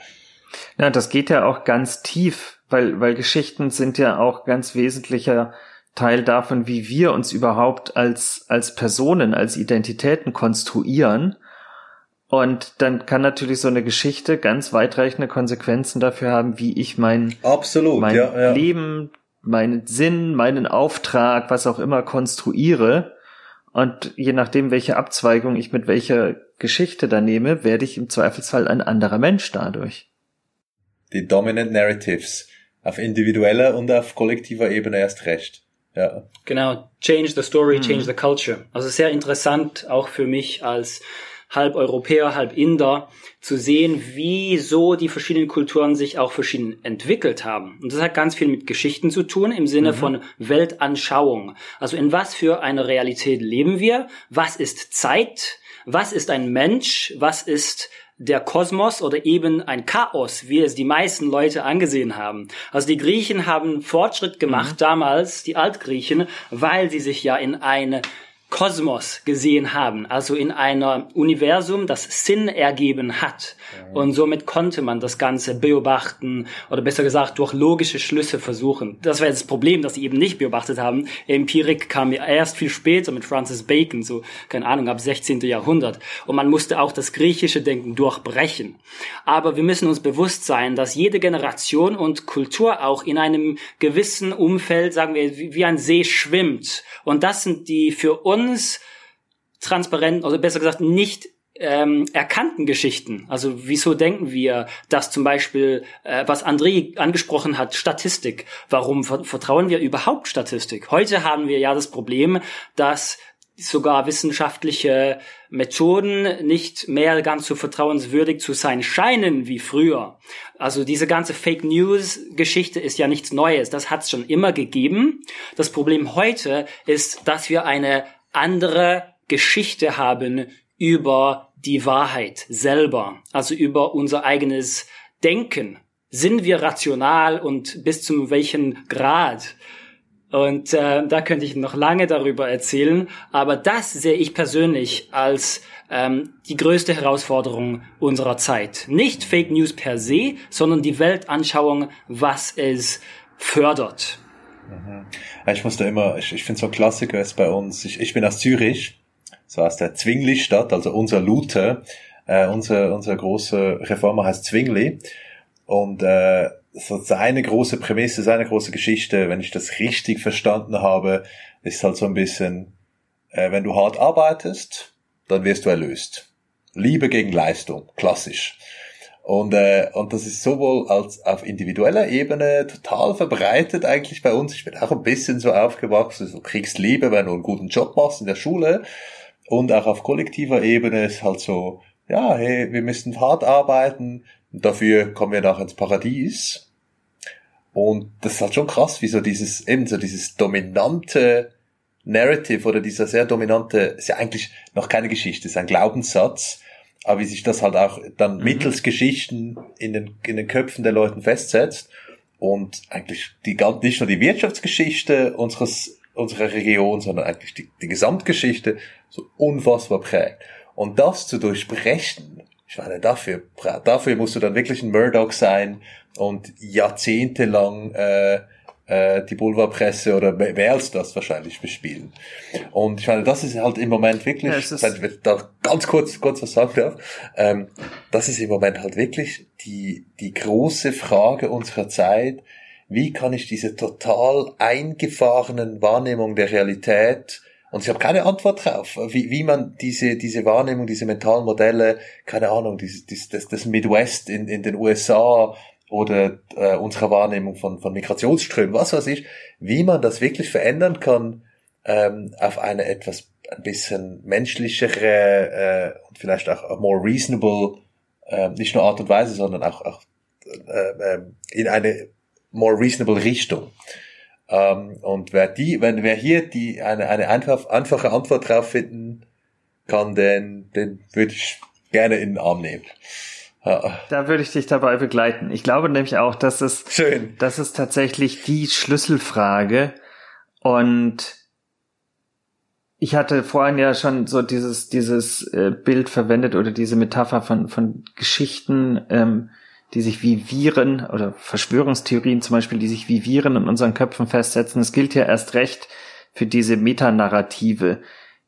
S2: Ja, das geht ja auch ganz tief, weil, weil Geschichten sind ja auch ganz wesentlicher Teil davon, wie wir uns überhaupt als, als Personen, als Identitäten konstruieren. Und dann kann natürlich so eine Geschichte ganz weitreichende Konsequenzen dafür haben, wie ich mein,
S4: Absolut,
S2: mein
S4: ja, ja.
S2: Leben, meinen Sinn, meinen Auftrag, was auch immer konstruiere. Und je nachdem, welche Abzweigung ich mit welcher Geschichte da nehme, werde ich im Zweifelsfall ein anderer Mensch dadurch.
S4: Die Dominant Narratives auf individueller und auf kollektiver Ebene erst recht. Ja.
S3: Genau. Change the story, change hm. the culture. Also sehr interessant auch für mich als halb Europäer, halb Inder, zu sehen, wieso die verschiedenen Kulturen sich auch verschieden entwickelt haben. Und das hat ganz viel mit Geschichten zu tun im Sinne mhm. von Weltanschauung. Also in was für eine Realität leben wir? Was ist Zeit? Was ist ein Mensch? Was ist der Kosmos oder eben ein Chaos, wie es die meisten Leute angesehen haben. Also die Griechen haben Fortschritt gemacht mhm. damals, die Altgriechen, weil sie sich ja in eine Kosmos gesehen haben, also in einer Universum, das Sinn ergeben hat. Und somit konnte man das Ganze beobachten oder besser gesagt durch logische Schlüsse versuchen. Das war das Problem, dass sie eben nicht beobachtet haben. Empirik kam ja erst viel später mit Francis Bacon, so, keine Ahnung, ab 16. Jahrhundert. Und man musste auch das griechische Denken durchbrechen. Aber wir müssen uns bewusst sein, dass jede Generation und Kultur auch in einem gewissen Umfeld, sagen wir, wie ein See schwimmt. Und das sind die für uns transparenten, oder besser gesagt nicht ähm, erkannten Geschichten. Also wieso denken wir, dass zum Beispiel, äh, was André angesprochen hat, Statistik. Warum ver vertrauen wir überhaupt Statistik? Heute haben wir ja das Problem, dass sogar wissenschaftliche Methoden nicht mehr ganz so vertrauenswürdig zu sein scheinen wie früher. Also diese ganze Fake News Geschichte ist ja nichts Neues. Das hat es schon immer gegeben. Das Problem heute ist, dass wir eine andere Geschichte haben über die Wahrheit selber, also über unser eigenes Denken. Sind wir rational und bis zu welchem Grad? Und äh, da könnte ich noch lange darüber erzählen, aber das sehe ich persönlich als ähm, die größte Herausforderung unserer Zeit. Nicht Fake News per se, sondern die Weltanschauung, was es fördert.
S4: Mhm. Ich muss da immer, ich, ich finde so ein Klassiker ist bei uns, ich, ich bin aus Zürich, so aus der Zwingli-Stadt, also unser Luther, äh, unser, unser großer Reformer heißt Zwingli und äh, so seine große Prämisse, seine große Geschichte, wenn ich das richtig verstanden habe, ist halt so ein bisschen, äh, wenn du hart arbeitest, dann wirst du erlöst. Liebe gegen Leistung, klassisch. Und, äh, und das ist sowohl als auf individueller Ebene total verbreitet eigentlich bei uns. Ich bin auch ein bisschen so aufgewachsen, du kriegst Liebe, wenn du einen guten Job machst in der Schule. Und auch auf kollektiver Ebene ist halt so, ja, hey, wir müssen hart arbeiten, dafür kommen wir nach ins Paradies. Und das ist halt schon krass, wie so dieses, eben so dieses dominante Narrative oder dieser sehr dominante, ist ja eigentlich noch keine Geschichte, ist ein Glaubenssatz, aber wie sich das halt auch dann mhm. mittels Geschichten in den, in den Köpfen der Leuten festsetzt und eigentlich die, nicht nur die Wirtschaftsgeschichte unseres, unserer Region, sondern eigentlich die, die Gesamtgeschichte so unfassbar prägt. Und das zu durchbrechen, ich meine, dafür, dafür musst du dann wirklich ein Murdoch sein und jahrzehntelang äh, äh, die Boulevardpresse oder mehr als das wahrscheinlich bespielen. Und ich meine, das ist halt im Moment wirklich, ja, wenn ich da ganz kurz, kurz was sagen darf, ähm, das ist im Moment halt wirklich die, die große Frage unserer Zeit, wie kann ich diese total eingefahrenen Wahrnehmung der Realität und ich habe keine Antwort drauf, wie, wie man diese, diese Wahrnehmung, diese mentalen Modelle, keine Ahnung, dieses, das, das Midwest in, in den USA, oder äh, unserer Wahrnehmung von, von Migrationsströmen, was weiß ich, wie man das wirklich verändern kann ähm, auf eine etwas ein bisschen menschlichere äh, vielleicht auch more reasonable, äh, nicht nur Art und Weise, sondern auch, auch äh, äh, in eine more reasonable Richtung. Ähm, und wer die, wenn wer hier die eine, eine einfach, einfache Antwort drauf finden kann, den, den würde ich gerne in den Arm nehmen.
S2: Da würde ich dich dabei begleiten. Ich glaube nämlich auch, dass es, Schön. das ist tatsächlich die Schlüsselfrage. Und ich hatte vorhin ja schon so dieses, dieses äh, Bild verwendet oder diese Metapher von, von Geschichten, ähm, die sich wie Viren oder Verschwörungstheorien zum Beispiel, die sich wie Viren in unseren Köpfen festsetzen. Es gilt ja erst recht für diese Metanarrative,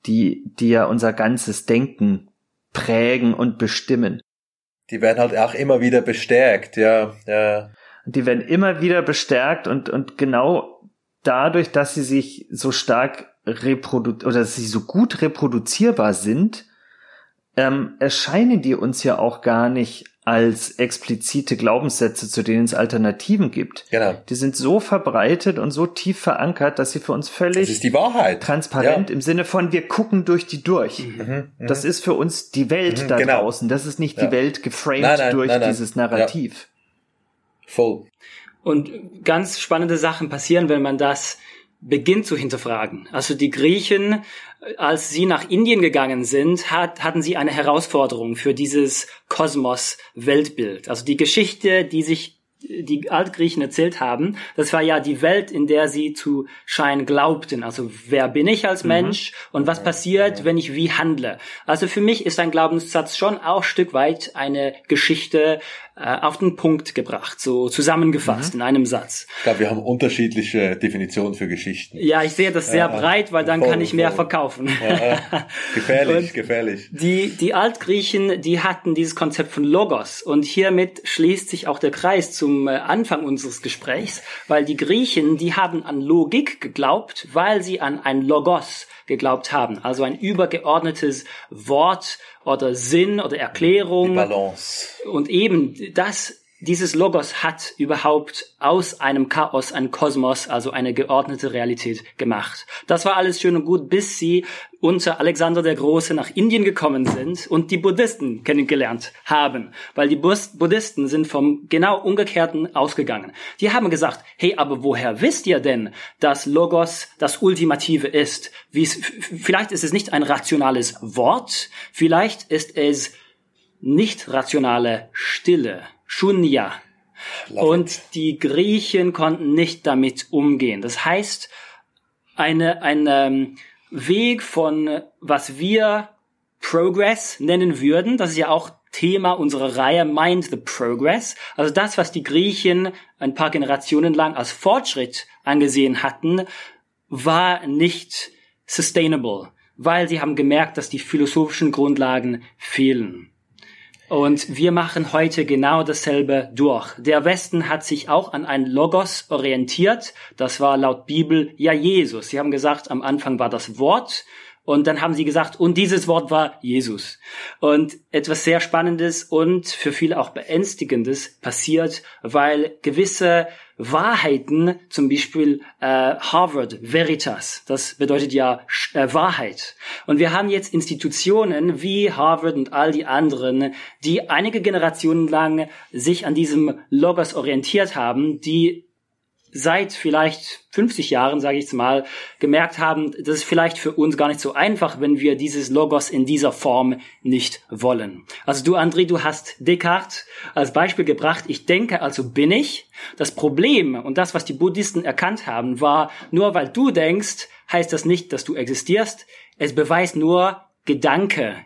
S2: die, die ja unser ganzes Denken prägen und bestimmen
S4: die werden halt auch immer wieder bestärkt, ja, ja.
S2: Die werden immer wieder bestärkt und, und genau dadurch, dass sie sich so stark reprodu oder dass sie so gut reproduzierbar sind, ähm, erscheinen die uns ja auch gar nicht als explizite Glaubenssätze, zu denen es Alternativen gibt. Genau. Die sind so verbreitet und so tief verankert, dass sie für uns völlig das
S4: ist die Wahrheit.
S2: transparent ja. im Sinne von wir gucken durch die durch. Mhm, mhm, mhm. das ist für uns die Welt mhm, da genau. draußen. Das ist nicht ja. die Welt geframed nein, nein, durch nein, dieses Narrativ.
S4: Ja. Voll.
S3: Und ganz spannende Sachen passieren, wenn man das beginnt zu hinterfragen. Also die Griechen, als sie nach Indien gegangen sind, hat, hatten sie eine Herausforderung für dieses Kosmos-Weltbild. Also die Geschichte, die sich die Altgriechen erzählt haben, das war ja die Welt, in der sie zu scheinen glaubten. Also wer bin ich als mhm. Mensch mhm. und was passiert, wenn ich wie handle? Also für mich ist ein Glaubenssatz schon auch Stück weit eine Geschichte äh, auf den Punkt gebracht, so zusammengefasst mhm. in einem Satz.
S4: Ich glaube, wir haben unterschiedliche Definitionen für Geschichten.
S3: Ja, ich sehe das sehr ja, breit, weil dann voll, kann ich mehr voll. verkaufen.
S4: Ja, gefährlich, gefährlich.
S3: Die, die Altgriechen, die hatten dieses Konzept von Logos und hiermit schließt sich auch der Kreis zum äh, Anfang unseres Gesprächs, weil die Griechen, die haben an Logik geglaubt, weil sie an ein Logos geglaubt haben. Also ein übergeordnetes Wort oder Sinn oder Erklärung. Die
S4: Balance.
S3: Und eben das dieses Logos hat überhaupt aus einem Chaos ein Kosmos, also eine geordnete Realität gemacht. Das war alles schön und gut, bis sie unter Alexander der Große nach Indien gekommen sind und die Buddhisten kennengelernt haben. Weil die Buddhisten sind vom genau umgekehrten ausgegangen. Die haben gesagt, hey, aber woher wisst ihr denn, dass Logos das Ultimative ist? vielleicht ist es nicht ein rationales Wort, vielleicht ist es nicht rationale Stille. Shunya. Love und it. die Griechen konnten nicht damit umgehen. Das heißt, eine, ein ähm, Weg von, was wir Progress nennen würden, das ist ja auch Thema unserer Reihe Mind the Progress, also das, was die Griechen ein paar Generationen lang als Fortschritt angesehen hatten, war nicht sustainable, weil sie haben gemerkt, dass die philosophischen Grundlagen fehlen. Und wir machen heute genau dasselbe durch. Der Westen hat sich auch an ein Logos orientiert. Das war laut Bibel ja Jesus. Sie haben gesagt, am Anfang war das Wort. Und dann haben sie gesagt, und dieses Wort war Jesus. Und etwas sehr Spannendes und für viele auch Beängstigendes passiert, weil gewisse Wahrheiten, zum Beispiel äh, Harvard Veritas, das bedeutet ja äh, Wahrheit. Und wir haben jetzt Institutionen wie Harvard und all die anderen, die einige Generationen lang sich an diesem Logos orientiert haben, die seit vielleicht 50 Jahren, sage ich jetzt mal, gemerkt haben, das ist vielleicht für uns gar nicht so einfach, wenn wir dieses Logos in dieser Form nicht wollen. Also du, André, du hast Descartes als Beispiel gebracht. Ich denke, also bin ich. Das Problem und das, was die Buddhisten erkannt haben, war, nur weil du denkst, heißt das nicht, dass du existierst. Es beweist nur Gedanke.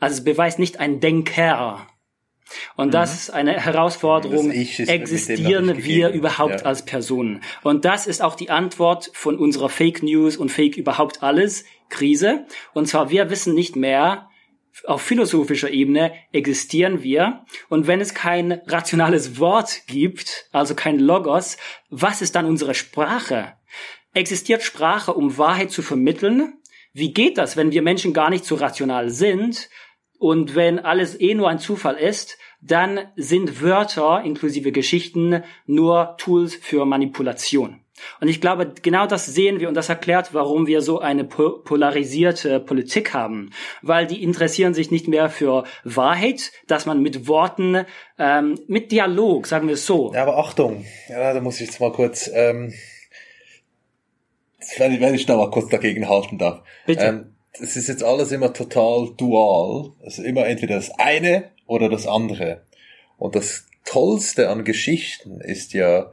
S3: Also es beweist nicht ein Denker. Und das mhm. ist eine Herausforderung. Ist Existieren wir überhaupt ja. als Personen? Und das ist auch die Antwort von unserer Fake News und Fake überhaupt alles Krise. Und zwar, wir wissen nicht mehr, auf philosophischer Ebene existieren wir. Und wenn es kein rationales Wort gibt, also kein Logos, was ist dann unsere Sprache? Existiert Sprache, um Wahrheit zu vermitteln? Wie geht das, wenn wir Menschen gar nicht so rational sind? Und wenn alles eh nur ein Zufall ist, dann sind Wörter inklusive Geschichten nur Tools für Manipulation. Und ich glaube, genau das sehen wir und das erklärt, warum wir so eine polarisierte Politik haben. Weil die interessieren sich nicht mehr für Wahrheit, dass man mit Worten, ähm, mit Dialog, sagen wir es so.
S4: Ja, aber Achtung, ja, da muss ich jetzt mal kurz, ähm, wenn ich, wenn ich da mal kurz dagegen halten darf.
S3: Bitte. Ähm,
S4: es ist jetzt alles immer total dual. Also immer entweder das eine oder das andere. Und das Tollste an Geschichten ist ja,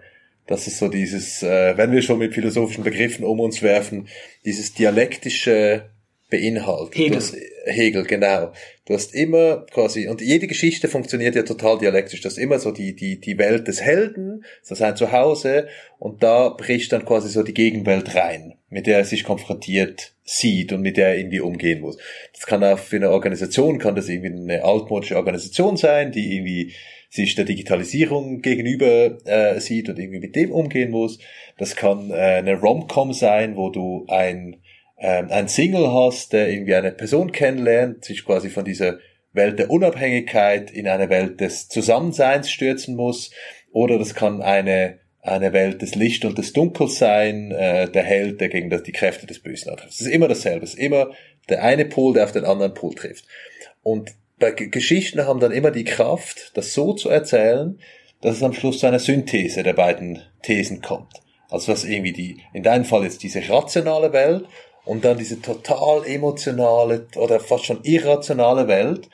S4: dass es so dieses, äh, wenn wir schon mit philosophischen Begriffen um uns werfen, dieses dialektische beinhaltet.
S3: Hegel.
S4: Hast, Hegel, genau. Du hast immer quasi, und jede Geschichte funktioniert ja total dialektisch. Du hast immer so die, die, die Welt des Helden, so sein Zuhause, und da bricht dann quasi so die Gegenwelt rein, mit der er sich konfrontiert sieht und mit der er irgendwie umgehen muss. Das kann auch für eine Organisation, kann das irgendwie eine altmodische Organisation sein, die irgendwie sich der Digitalisierung gegenüber äh, sieht und irgendwie mit dem umgehen muss. Das kann äh, eine Rom-Com sein, wo du ein ähm, ein Single hast, der irgendwie eine Person kennenlernt, sich quasi von dieser Welt der Unabhängigkeit in eine Welt des Zusammenseins stürzen muss, oder das kann eine eine Welt des Licht und des Dunkels sein, äh, der Held, der gegen das, die Kräfte des Bösen antrifft. Es ist immer dasselbe. Es ist immer der eine Pol, der auf den anderen Pol trifft. Und bei G Geschichten haben dann immer die Kraft, das so zu erzählen, dass es am Schluss zu einer Synthese der beiden Thesen kommt. Also was irgendwie die, in deinem Fall jetzt diese rationale Welt und dann diese total emotionale oder fast schon irrationale Welt.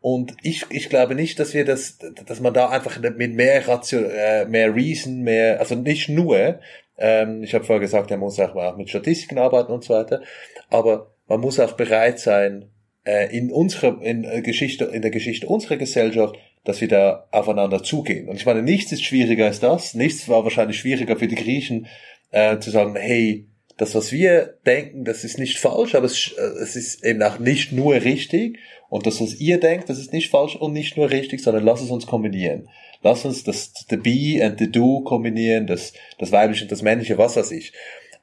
S4: Und ich, ich glaube nicht, dass wir das, dass man da einfach mit mehr Ratio, äh, mehr Reason, mehr, also nicht nur, ähm, ich habe vorher gesagt, er muss auch, auch mit Statistiken arbeiten und so weiter, aber man muss auch bereit sein, äh, in unserer, in äh, Geschichte, in der Geschichte unserer Gesellschaft, dass wir da aufeinander zugehen. Und ich meine, nichts ist schwieriger als das. Nichts war wahrscheinlich schwieriger für die Griechen, äh, zu sagen, hey, das, was wir denken, das ist nicht falsch, aber es, äh, es ist eben auch nicht nur richtig. Und das, was ihr denkt, das ist nicht falsch und nicht nur richtig, sondern lass es uns kombinieren. Lass uns das the be and the do kombinieren, das, das weibliche und das männliche, was weiß ich.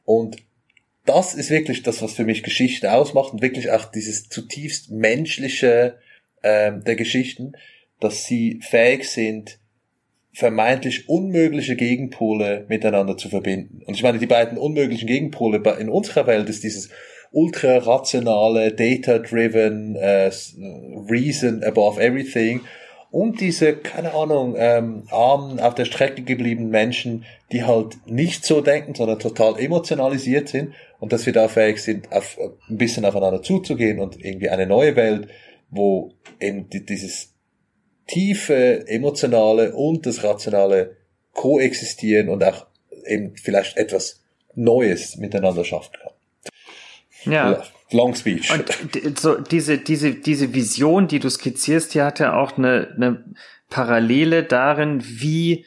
S4: Und das ist wirklich das, was für mich Geschichte ausmacht und wirklich auch dieses zutiefst menschliche ähm, der Geschichten, dass sie fähig sind, vermeintlich unmögliche Gegenpole miteinander zu verbinden. Und ich meine, die beiden unmöglichen Gegenpole in unserer Welt ist dieses ultra rationale, data-driven, uh, reason above everything und diese, keine Ahnung, ähm, armen, auf der Strecke gebliebenen Menschen, die halt nicht so denken, sondern total emotionalisiert sind und dass wir da fähig sind, auf, ein bisschen aufeinander zuzugehen und irgendwie eine neue Welt, wo eben dieses tiefe, emotionale und das rationale koexistieren und auch eben vielleicht etwas Neues miteinander schaffen kann.
S2: Ja.
S4: Long Speech.
S2: Und so diese, diese, diese Vision, die du skizzierst, die hat ja auch eine, eine Parallele darin, wie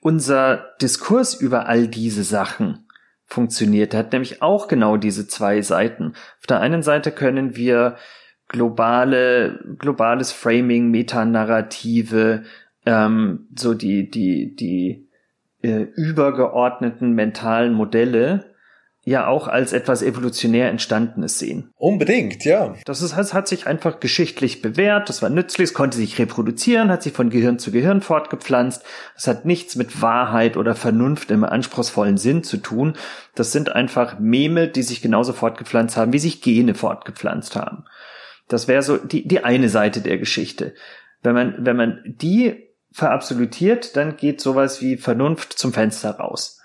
S2: unser Diskurs über all diese Sachen funktioniert. Er hat nämlich auch genau diese zwei Seiten. Auf der einen Seite können wir globale, globales Framing, Metanarrative, ähm, so die, die, die äh, übergeordneten mentalen Modelle ja auch als etwas evolutionär Entstandenes sehen.
S4: Unbedingt, ja.
S2: Das ist, das hat sich einfach geschichtlich bewährt, das war nützlich, es konnte sich reproduzieren, hat sich von Gehirn zu Gehirn fortgepflanzt. Das hat nichts mit Wahrheit oder Vernunft im anspruchsvollen Sinn zu tun. Das sind einfach Meme, die sich genauso fortgepflanzt haben, wie sich Gene fortgepflanzt haben. Das wäre so die, die eine Seite der Geschichte. Wenn man, wenn man die verabsolutiert, dann geht sowas wie Vernunft zum Fenster raus.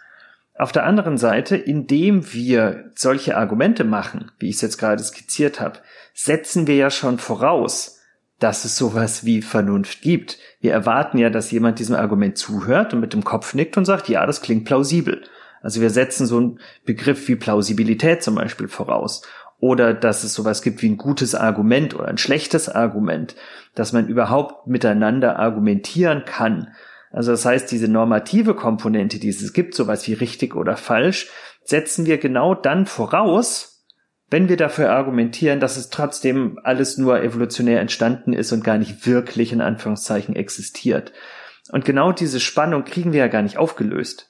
S2: Auf der anderen Seite, indem wir solche Argumente machen, wie ich es jetzt gerade skizziert habe, setzen wir ja schon voraus, dass es sowas wie Vernunft gibt. Wir erwarten ja, dass jemand diesem Argument zuhört und mit dem Kopf nickt und sagt, ja, das klingt plausibel. Also wir setzen so einen Begriff wie Plausibilität zum Beispiel voraus oder dass es sowas gibt wie ein gutes Argument oder ein schlechtes Argument, dass man überhaupt miteinander argumentieren kann. Also das heißt, diese normative Komponente, die es gibt, sowas wie richtig oder falsch, setzen wir genau dann voraus, wenn wir dafür argumentieren, dass es trotzdem alles nur evolutionär entstanden ist und gar nicht wirklich in Anführungszeichen existiert. Und genau diese Spannung kriegen wir ja gar nicht aufgelöst.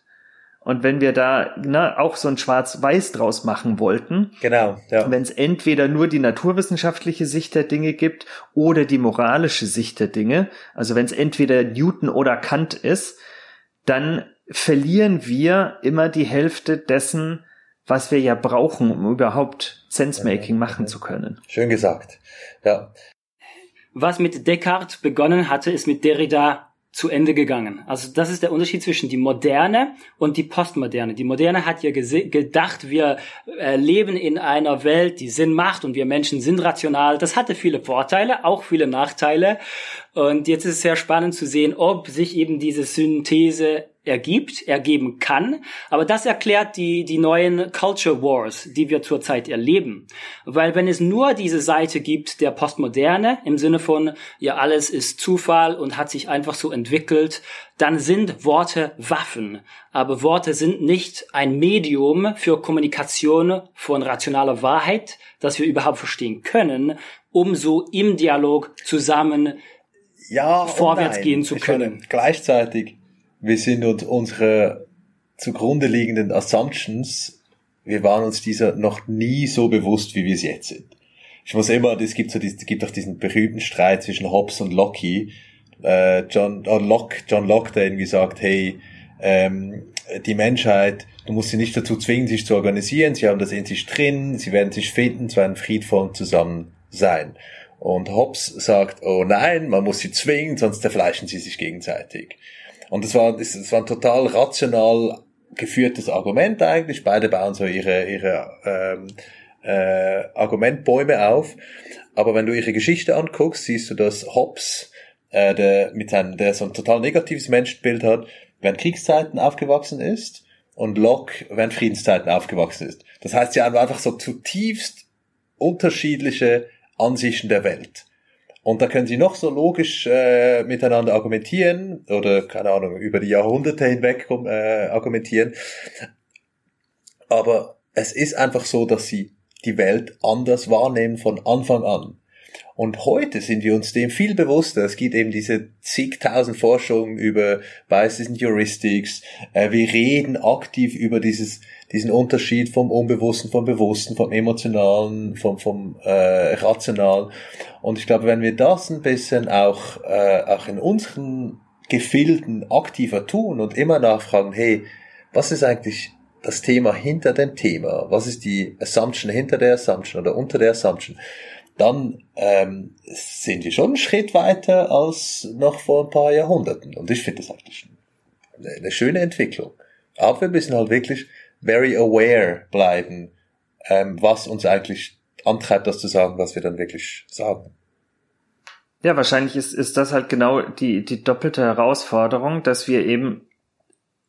S2: Und wenn wir da ne, auch so ein Schwarz-Weiß draus machen wollten,
S4: genau, ja.
S2: wenn es entweder nur die naturwissenschaftliche Sicht der Dinge gibt oder die moralische Sicht der Dinge, also wenn es entweder Newton oder Kant ist, dann verlieren wir immer die Hälfte dessen, was wir ja brauchen, um überhaupt Sensemaking machen zu können.
S4: Schön gesagt. Ja.
S3: Was mit Descartes begonnen hatte, ist mit Derrida zu Ende gegangen. Also das ist der Unterschied zwischen die Moderne und die Postmoderne. Die Moderne hat ja gedacht, wir äh, leben in einer Welt, die Sinn macht und wir Menschen sind rational. Das hatte viele Vorteile, auch viele Nachteile. Und jetzt ist es sehr spannend zu sehen, ob sich eben diese Synthese ergibt, ergeben kann. Aber das erklärt die, die neuen Culture Wars, die wir zurzeit erleben. Weil wenn es nur diese Seite gibt der Postmoderne, im Sinne von, ja, alles ist Zufall und hat sich einfach so entwickelt, dann sind Worte Waffen. Aber Worte sind nicht ein Medium für Kommunikation von rationaler Wahrheit, das wir überhaupt verstehen können, um so im Dialog zusammen
S4: ja,
S3: vorwärts gehen zu können.
S4: Meine, gleichzeitig wir sind uns unsere zugrunde liegenden Assumptions, wir waren uns dieser noch nie so bewusst, wie wir es jetzt sind. Ich muss immer, es gibt so, es gibt auch diesen berühmten Streit zwischen Hobbes und Locke, äh, John, oh, Locke, John Locke, der irgendwie sagt, hey, ähm, die Menschheit, du musst sie nicht dazu zwingen, sich zu organisieren, sie haben das in sich drin, sie werden sich finden, zu einem friedvollen Zusammensein. Und Hobbes sagt, oh nein, man muss sie zwingen, sonst zerfleischen sie sich gegenseitig. Und es war, es war ein total rational geführtes Argument eigentlich. Beide bauen so ihre, ihre ähm, äh, Argumentbäume auf. Aber wenn du ihre Geschichte anguckst, siehst du, dass Hobbes, äh, der mit seinem, der so ein total negatives Menschenbild hat, während Kriegszeiten aufgewachsen ist und Locke während Friedenszeiten aufgewachsen ist. Das heißt, sie haben einfach so zutiefst unterschiedliche Ansichten der Welt. Und da können sie noch so logisch äh, miteinander argumentieren oder, keine Ahnung, über die Jahrhunderte hinweg äh, argumentieren. Aber es ist einfach so, dass sie die Welt anders wahrnehmen von Anfang an. Und heute sind wir uns dem viel bewusster. Es gibt eben diese zigtausend Forschungen über Biases and Heuristics. Äh, wir reden aktiv über dieses, diesen Unterschied vom Unbewussten, vom Bewussten, vom Emotionalen, vom, vom äh, Rationalen. Und ich glaube, wenn wir das ein bisschen auch, äh, auch in unseren Gefilden aktiver tun und immer nachfragen, hey, was ist eigentlich das Thema hinter dem Thema? Was ist die Assumption hinter der Assumption oder unter der Assumption? Dann ähm, sind wir schon einen Schritt weiter als noch vor ein paar Jahrhunderten. Und ich finde das eigentlich eine, eine schöne Entwicklung. Aber wir müssen halt wirklich very aware bleiben, ähm, was uns eigentlich antreibt, das zu sagen, was wir dann wirklich sagen.
S2: Ja, wahrscheinlich ist, ist das halt genau die, die doppelte Herausforderung, dass wir eben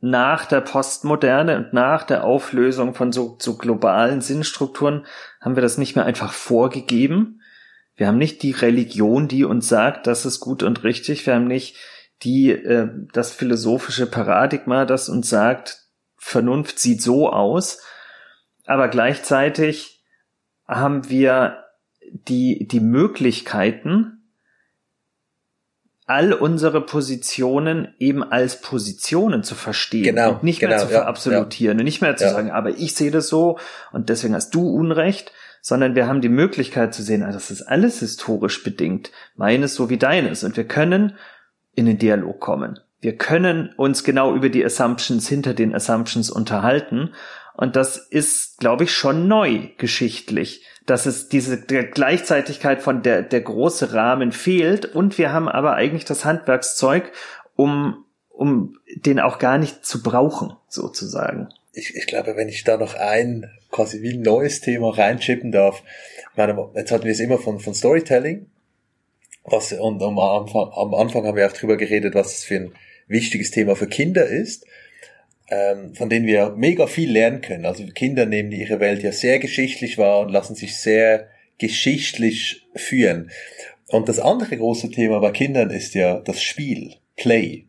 S2: nach der Postmoderne und nach der Auflösung von so, so globalen Sinnstrukturen haben wir das nicht mehr einfach vorgegeben, wir haben nicht die Religion, die uns sagt, das ist gut und richtig. Wir haben nicht die, äh, das philosophische Paradigma, das uns sagt, Vernunft sieht so aus. Aber gleichzeitig haben wir die, die Möglichkeiten, all unsere Positionen eben als Positionen zu verstehen
S4: genau,
S2: und nicht
S4: genau,
S2: mehr zu verabsolutieren
S4: ja,
S2: und nicht mehr zu
S4: ja.
S2: sagen, aber ich sehe das so und deswegen hast du Unrecht, sondern wir haben die Möglichkeit zu sehen, ah, das ist alles historisch bedingt, meines so wie deines. Und wir können in den Dialog kommen. Wir können uns genau über die Assumptions hinter den Assumptions unterhalten. Und das ist, glaube ich, schon neu geschichtlich, dass es diese Gleichzeitigkeit von der, der große Rahmen fehlt. Und wir haben aber eigentlich das Handwerkszeug, um, um den auch gar nicht zu brauchen, sozusagen
S4: ich, ich glaube, wenn ich da noch ein quasi wie ein neues Thema reinchippen darf, meine, jetzt hatten wir es immer von, von Storytelling, was, und am Anfang, am Anfang haben wir auch drüber geredet, was das für ein wichtiges Thema für Kinder ist, ähm, von denen wir mega viel lernen können. Also Kinder nehmen ihre Welt ja sehr geschichtlich wahr und lassen sich sehr geschichtlich führen. Und das andere große Thema bei Kindern ist ja das Spiel, Play.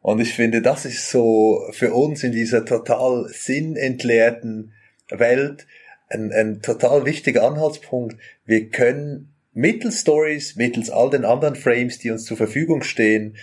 S4: Und ich finde, das ist so für uns in dieser total sinnentleerten Welt ein, ein total wichtiger Anhaltspunkt. Wir können mittels Stories, mittels all den anderen Frames, die uns zur Verfügung stehen,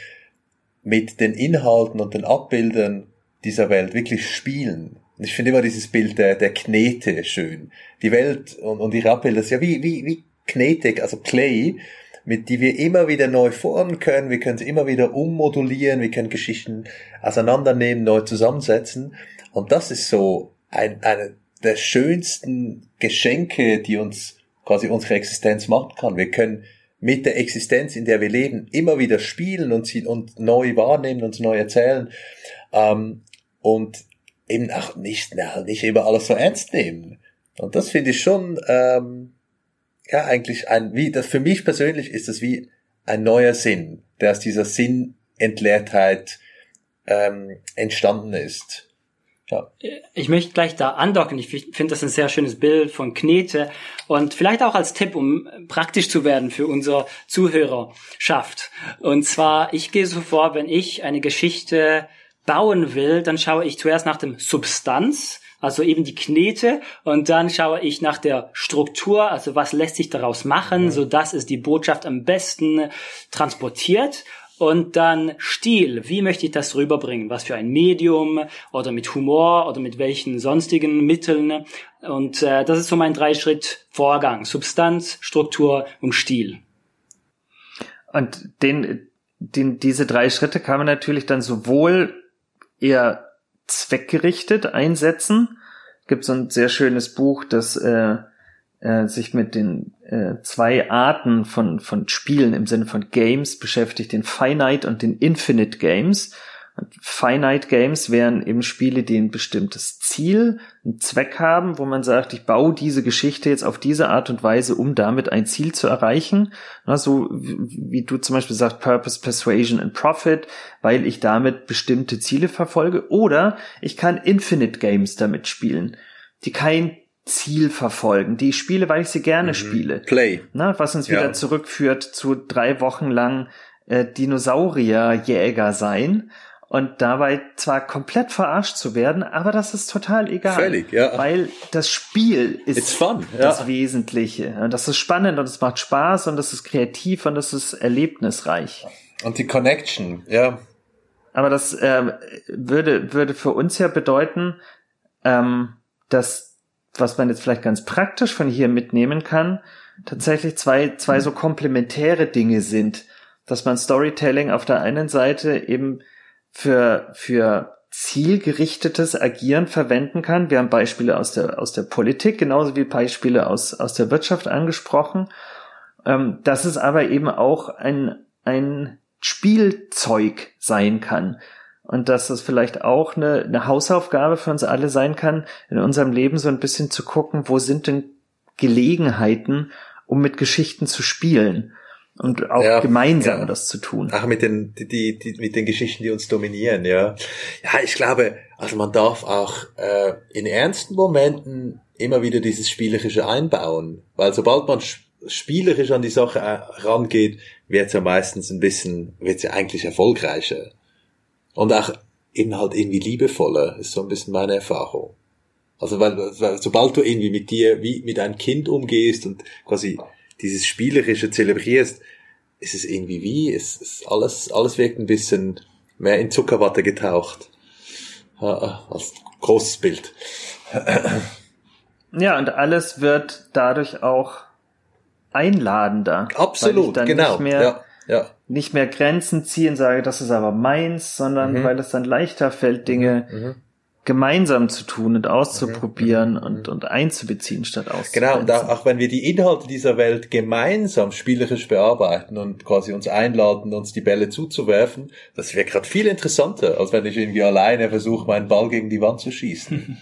S4: mit den Inhalten und den Abbildern dieser Welt wirklich spielen. Und ich finde immer dieses Bild der, der Knete schön. Die Welt und, und ihre Abbilder ist ja wie, wie, wie Knete, also Clay mit die wir immer wieder neu formen können. Wir können sie immer wieder ummodulieren. Wir können Geschichten auseinandernehmen, neu zusammensetzen. Und das ist so ein, eine der schönsten Geschenke, die uns quasi unsere Existenz machen kann. Wir können mit der Existenz, in der wir leben, immer wieder spielen und sie und neu wahrnehmen und neu erzählen. Ähm, und eben auch nicht, na, nicht immer alles so ernst nehmen. Und das finde ich schon ähm, ja eigentlich ein, wie, das für mich persönlich ist das wie ein neuer Sinn, der aus dieser Sinnentleertheit ähm, entstanden ist.
S3: Ja. Ich möchte gleich da andocken. Ich finde das ein sehr schönes Bild von Knete und vielleicht auch als Tipp, um praktisch zu werden für unsere Zuhörerschaft. Und zwar, ich gehe so vor, wenn ich eine Geschichte bauen will, dann schaue ich zuerst nach dem Substanz, also eben die Knete und dann schaue ich nach der Struktur, also was lässt sich daraus machen, mhm. so dass es die Botschaft am besten transportiert und dann Stil. Wie möchte ich das rüberbringen? Was für ein Medium oder mit Humor oder mit welchen sonstigen Mitteln? Und äh, das ist so mein Drei-Schritt-Vorgang. Substanz, Struktur und Stil.
S2: Und den, den, diese drei Schritte kann man natürlich dann sowohl eher zweckgerichtet einsetzen. Gibt so ein sehr schönes Buch, das äh, äh, sich mit den äh, zwei Arten von, von Spielen im Sinne von Games beschäftigt, den Finite und den Infinite Games. Finite Games wären eben Spiele, die ein bestimmtes Ziel, einen Zweck haben, wo man sagt, ich baue diese Geschichte jetzt auf diese Art und Weise, um damit ein Ziel zu erreichen. Na, so wie du zum Beispiel sagst, Purpose, Persuasion and Profit, weil ich damit bestimmte Ziele verfolge. Oder ich kann Infinite Games damit spielen, die kein Ziel verfolgen. Die spiele, weil ich sie gerne mhm. spiele.
S4: Play.
S2: Na, was uns wieder ja. zurückführt zu drei Wochen lang äh, Dinosaurierjäger sein und dabei zwar komplett verarscht zu werden, aber das ist total egal.
S4: Völlig, ja.
S2: Weil das Spiel ist
S4: fun,
S2: das ja. Wesentliche. Das ist spannend und es macht Spaß und es ist kreativ und es ist erlebnisreich.
S4: Und die Connection, ja.
S2: Aber das äh, würde, würde für uns ja bedeuten, ähm, dass, was man jetzt vielleicht ganz praktisch von hier mitnehmen kann, tatsächlich zwei, zwei so komplementäre Dinge sind. Dass man Storytelling auf der einen Seite eben für, für zielgerichtetes Agieren verwenden kann. Wir haben Beispiele aus der, aus der Politik, genauso wie Beispiele aus, aus der Wirtschaft angesprochen. Ähm, dass es aber eben auch ein, ein Spielzeug sein kann. Und dass es vielleicht auch eine, eine Hausaufgabe für uns alle sein kann, in unserem Leben so ein bisschen zu gucken, wo sind denn Gelegenheiten, um mit Geschichten zu spielen und auch ja, gemeinsam ja. das zu tun.
S4: Ach, mit den, die, die, mit den Geschichten, die uns dominieren, ja. Ja, ich glaube, also man darf auch äh, in ernsten Momenten immer wieder dieses Spielerische einbauen, weil sobald man spielerisch an die Sache äh, rangeht, wird es ja meistens ein bisschen, wird es ja eigentlich erfolgreicher. Und auch eben halt irgendwie liebevoller, ist so ein bisschen meine Erfahrung. Also weil, weil sobald du irgendwie mit dir wie mit einem Kind umgehst und quasi dieses Spielerische zelebrierst, ist es irgendwie wie, es ist alles, alles wirkt ein bisschen mehr in Zuckerwatte getaucht. Als großes Bild.
S2: Ja, und alles wird dadurch auch einladender.
S4: Absolut, genau.
S2: Nicht mehr, ja, ja. nicht mehr Grenzen ziehen, sage, das ist aber meins, sondern mhm. weil es dann leichter fällt, Dinge mhm. mhm gemeinsam zu tun und auszuprobieren mhm. und, und einzubeziehen statt auszuprobieren.
S4: Genau, und auch, auch wenn wir die Inhalte dieser Welt gemeinsam spielerisch bearbeiten und quasi uns einladen, uns die Bälle zuzuwerfen, das wäre gerade viel interessanter, als wenn ich irgendwie alleine versuche, meinen Ball gegen die Wand zu schießen.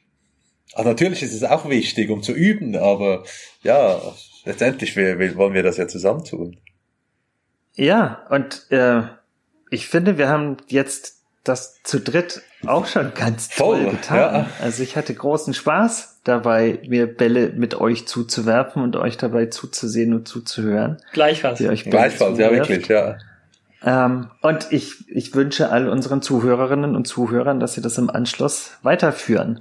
S4: also natürlich ist es auch wichtig, um zu üben, aber ja, letztendlich wollen wir das ja zusammen tun.
S2: Ja, und äh, ich finde, wir haben jetzt das zu dritt auch schon ganz toll, toll getan. Ja. Also ich hatte großen Spaß dabei, mir Bälle mit euch zuzuwerfen und euch dabei zuzusehen und zuzuhören.
S3: Gleichfalls.
S2: Euch
S4: Gleichfalls, ja wirklich, ja.
S2: Ähm, und ich, ich wünsche all unseren Zuhörerinnen und Zuhörern, dass sie das im Anschluss weiterführen.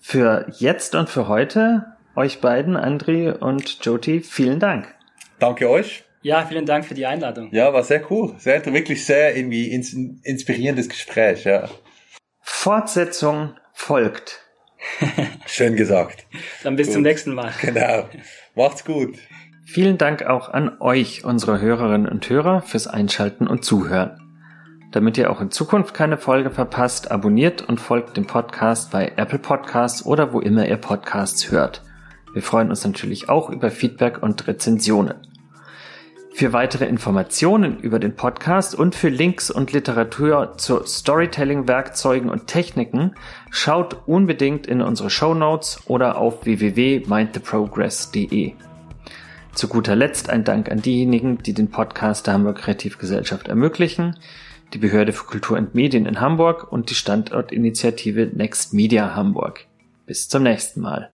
S2: Für jetzt und für heute euch beiden, Andri und Joti, vielen Dank.
S4: Danke euch.
S3: Ja, vielen Dank für die Einladung.
S4: Ja, war sehr cool. Sehr, wirklich sehr irgendwie ins, inspirierendes Gespräch, ja.
S2: Fortsetzung folgt.
S4: Schön gesagt.
S3: Dann bis gut. zum nächsten Mal.
S4: Genau. Macht's gut.
S2: Vielen Dank auch an euch, unsere Hörerinnen und Hörer, fürs Einschalten und Zuhören. Damit ihr auch in Zukunft keine Folge verpasst, abonniert und folgt dem Podcast bei Apple Podcasts oder wo immer ihr Podcasts hört. Wir freuen uns natürlich auch über Feedback und Rezensionen. Für weitere Informationen über den Podcast und für Links und Literatur zu Storytelling-Werkzeugen und Techniken schaut unbedingt in unsere Show Notes oder auf www.mindtheprogress.de. Zu guter Letzt ein Dank an diejenigen, die den Podcast der Hamburg Kreativgesellschaft ermöglichen, die Behörde für Kultur und Medien in Hamburg und die Standortinitiative Next Media Hamburg. Bis zum nächsten Mal.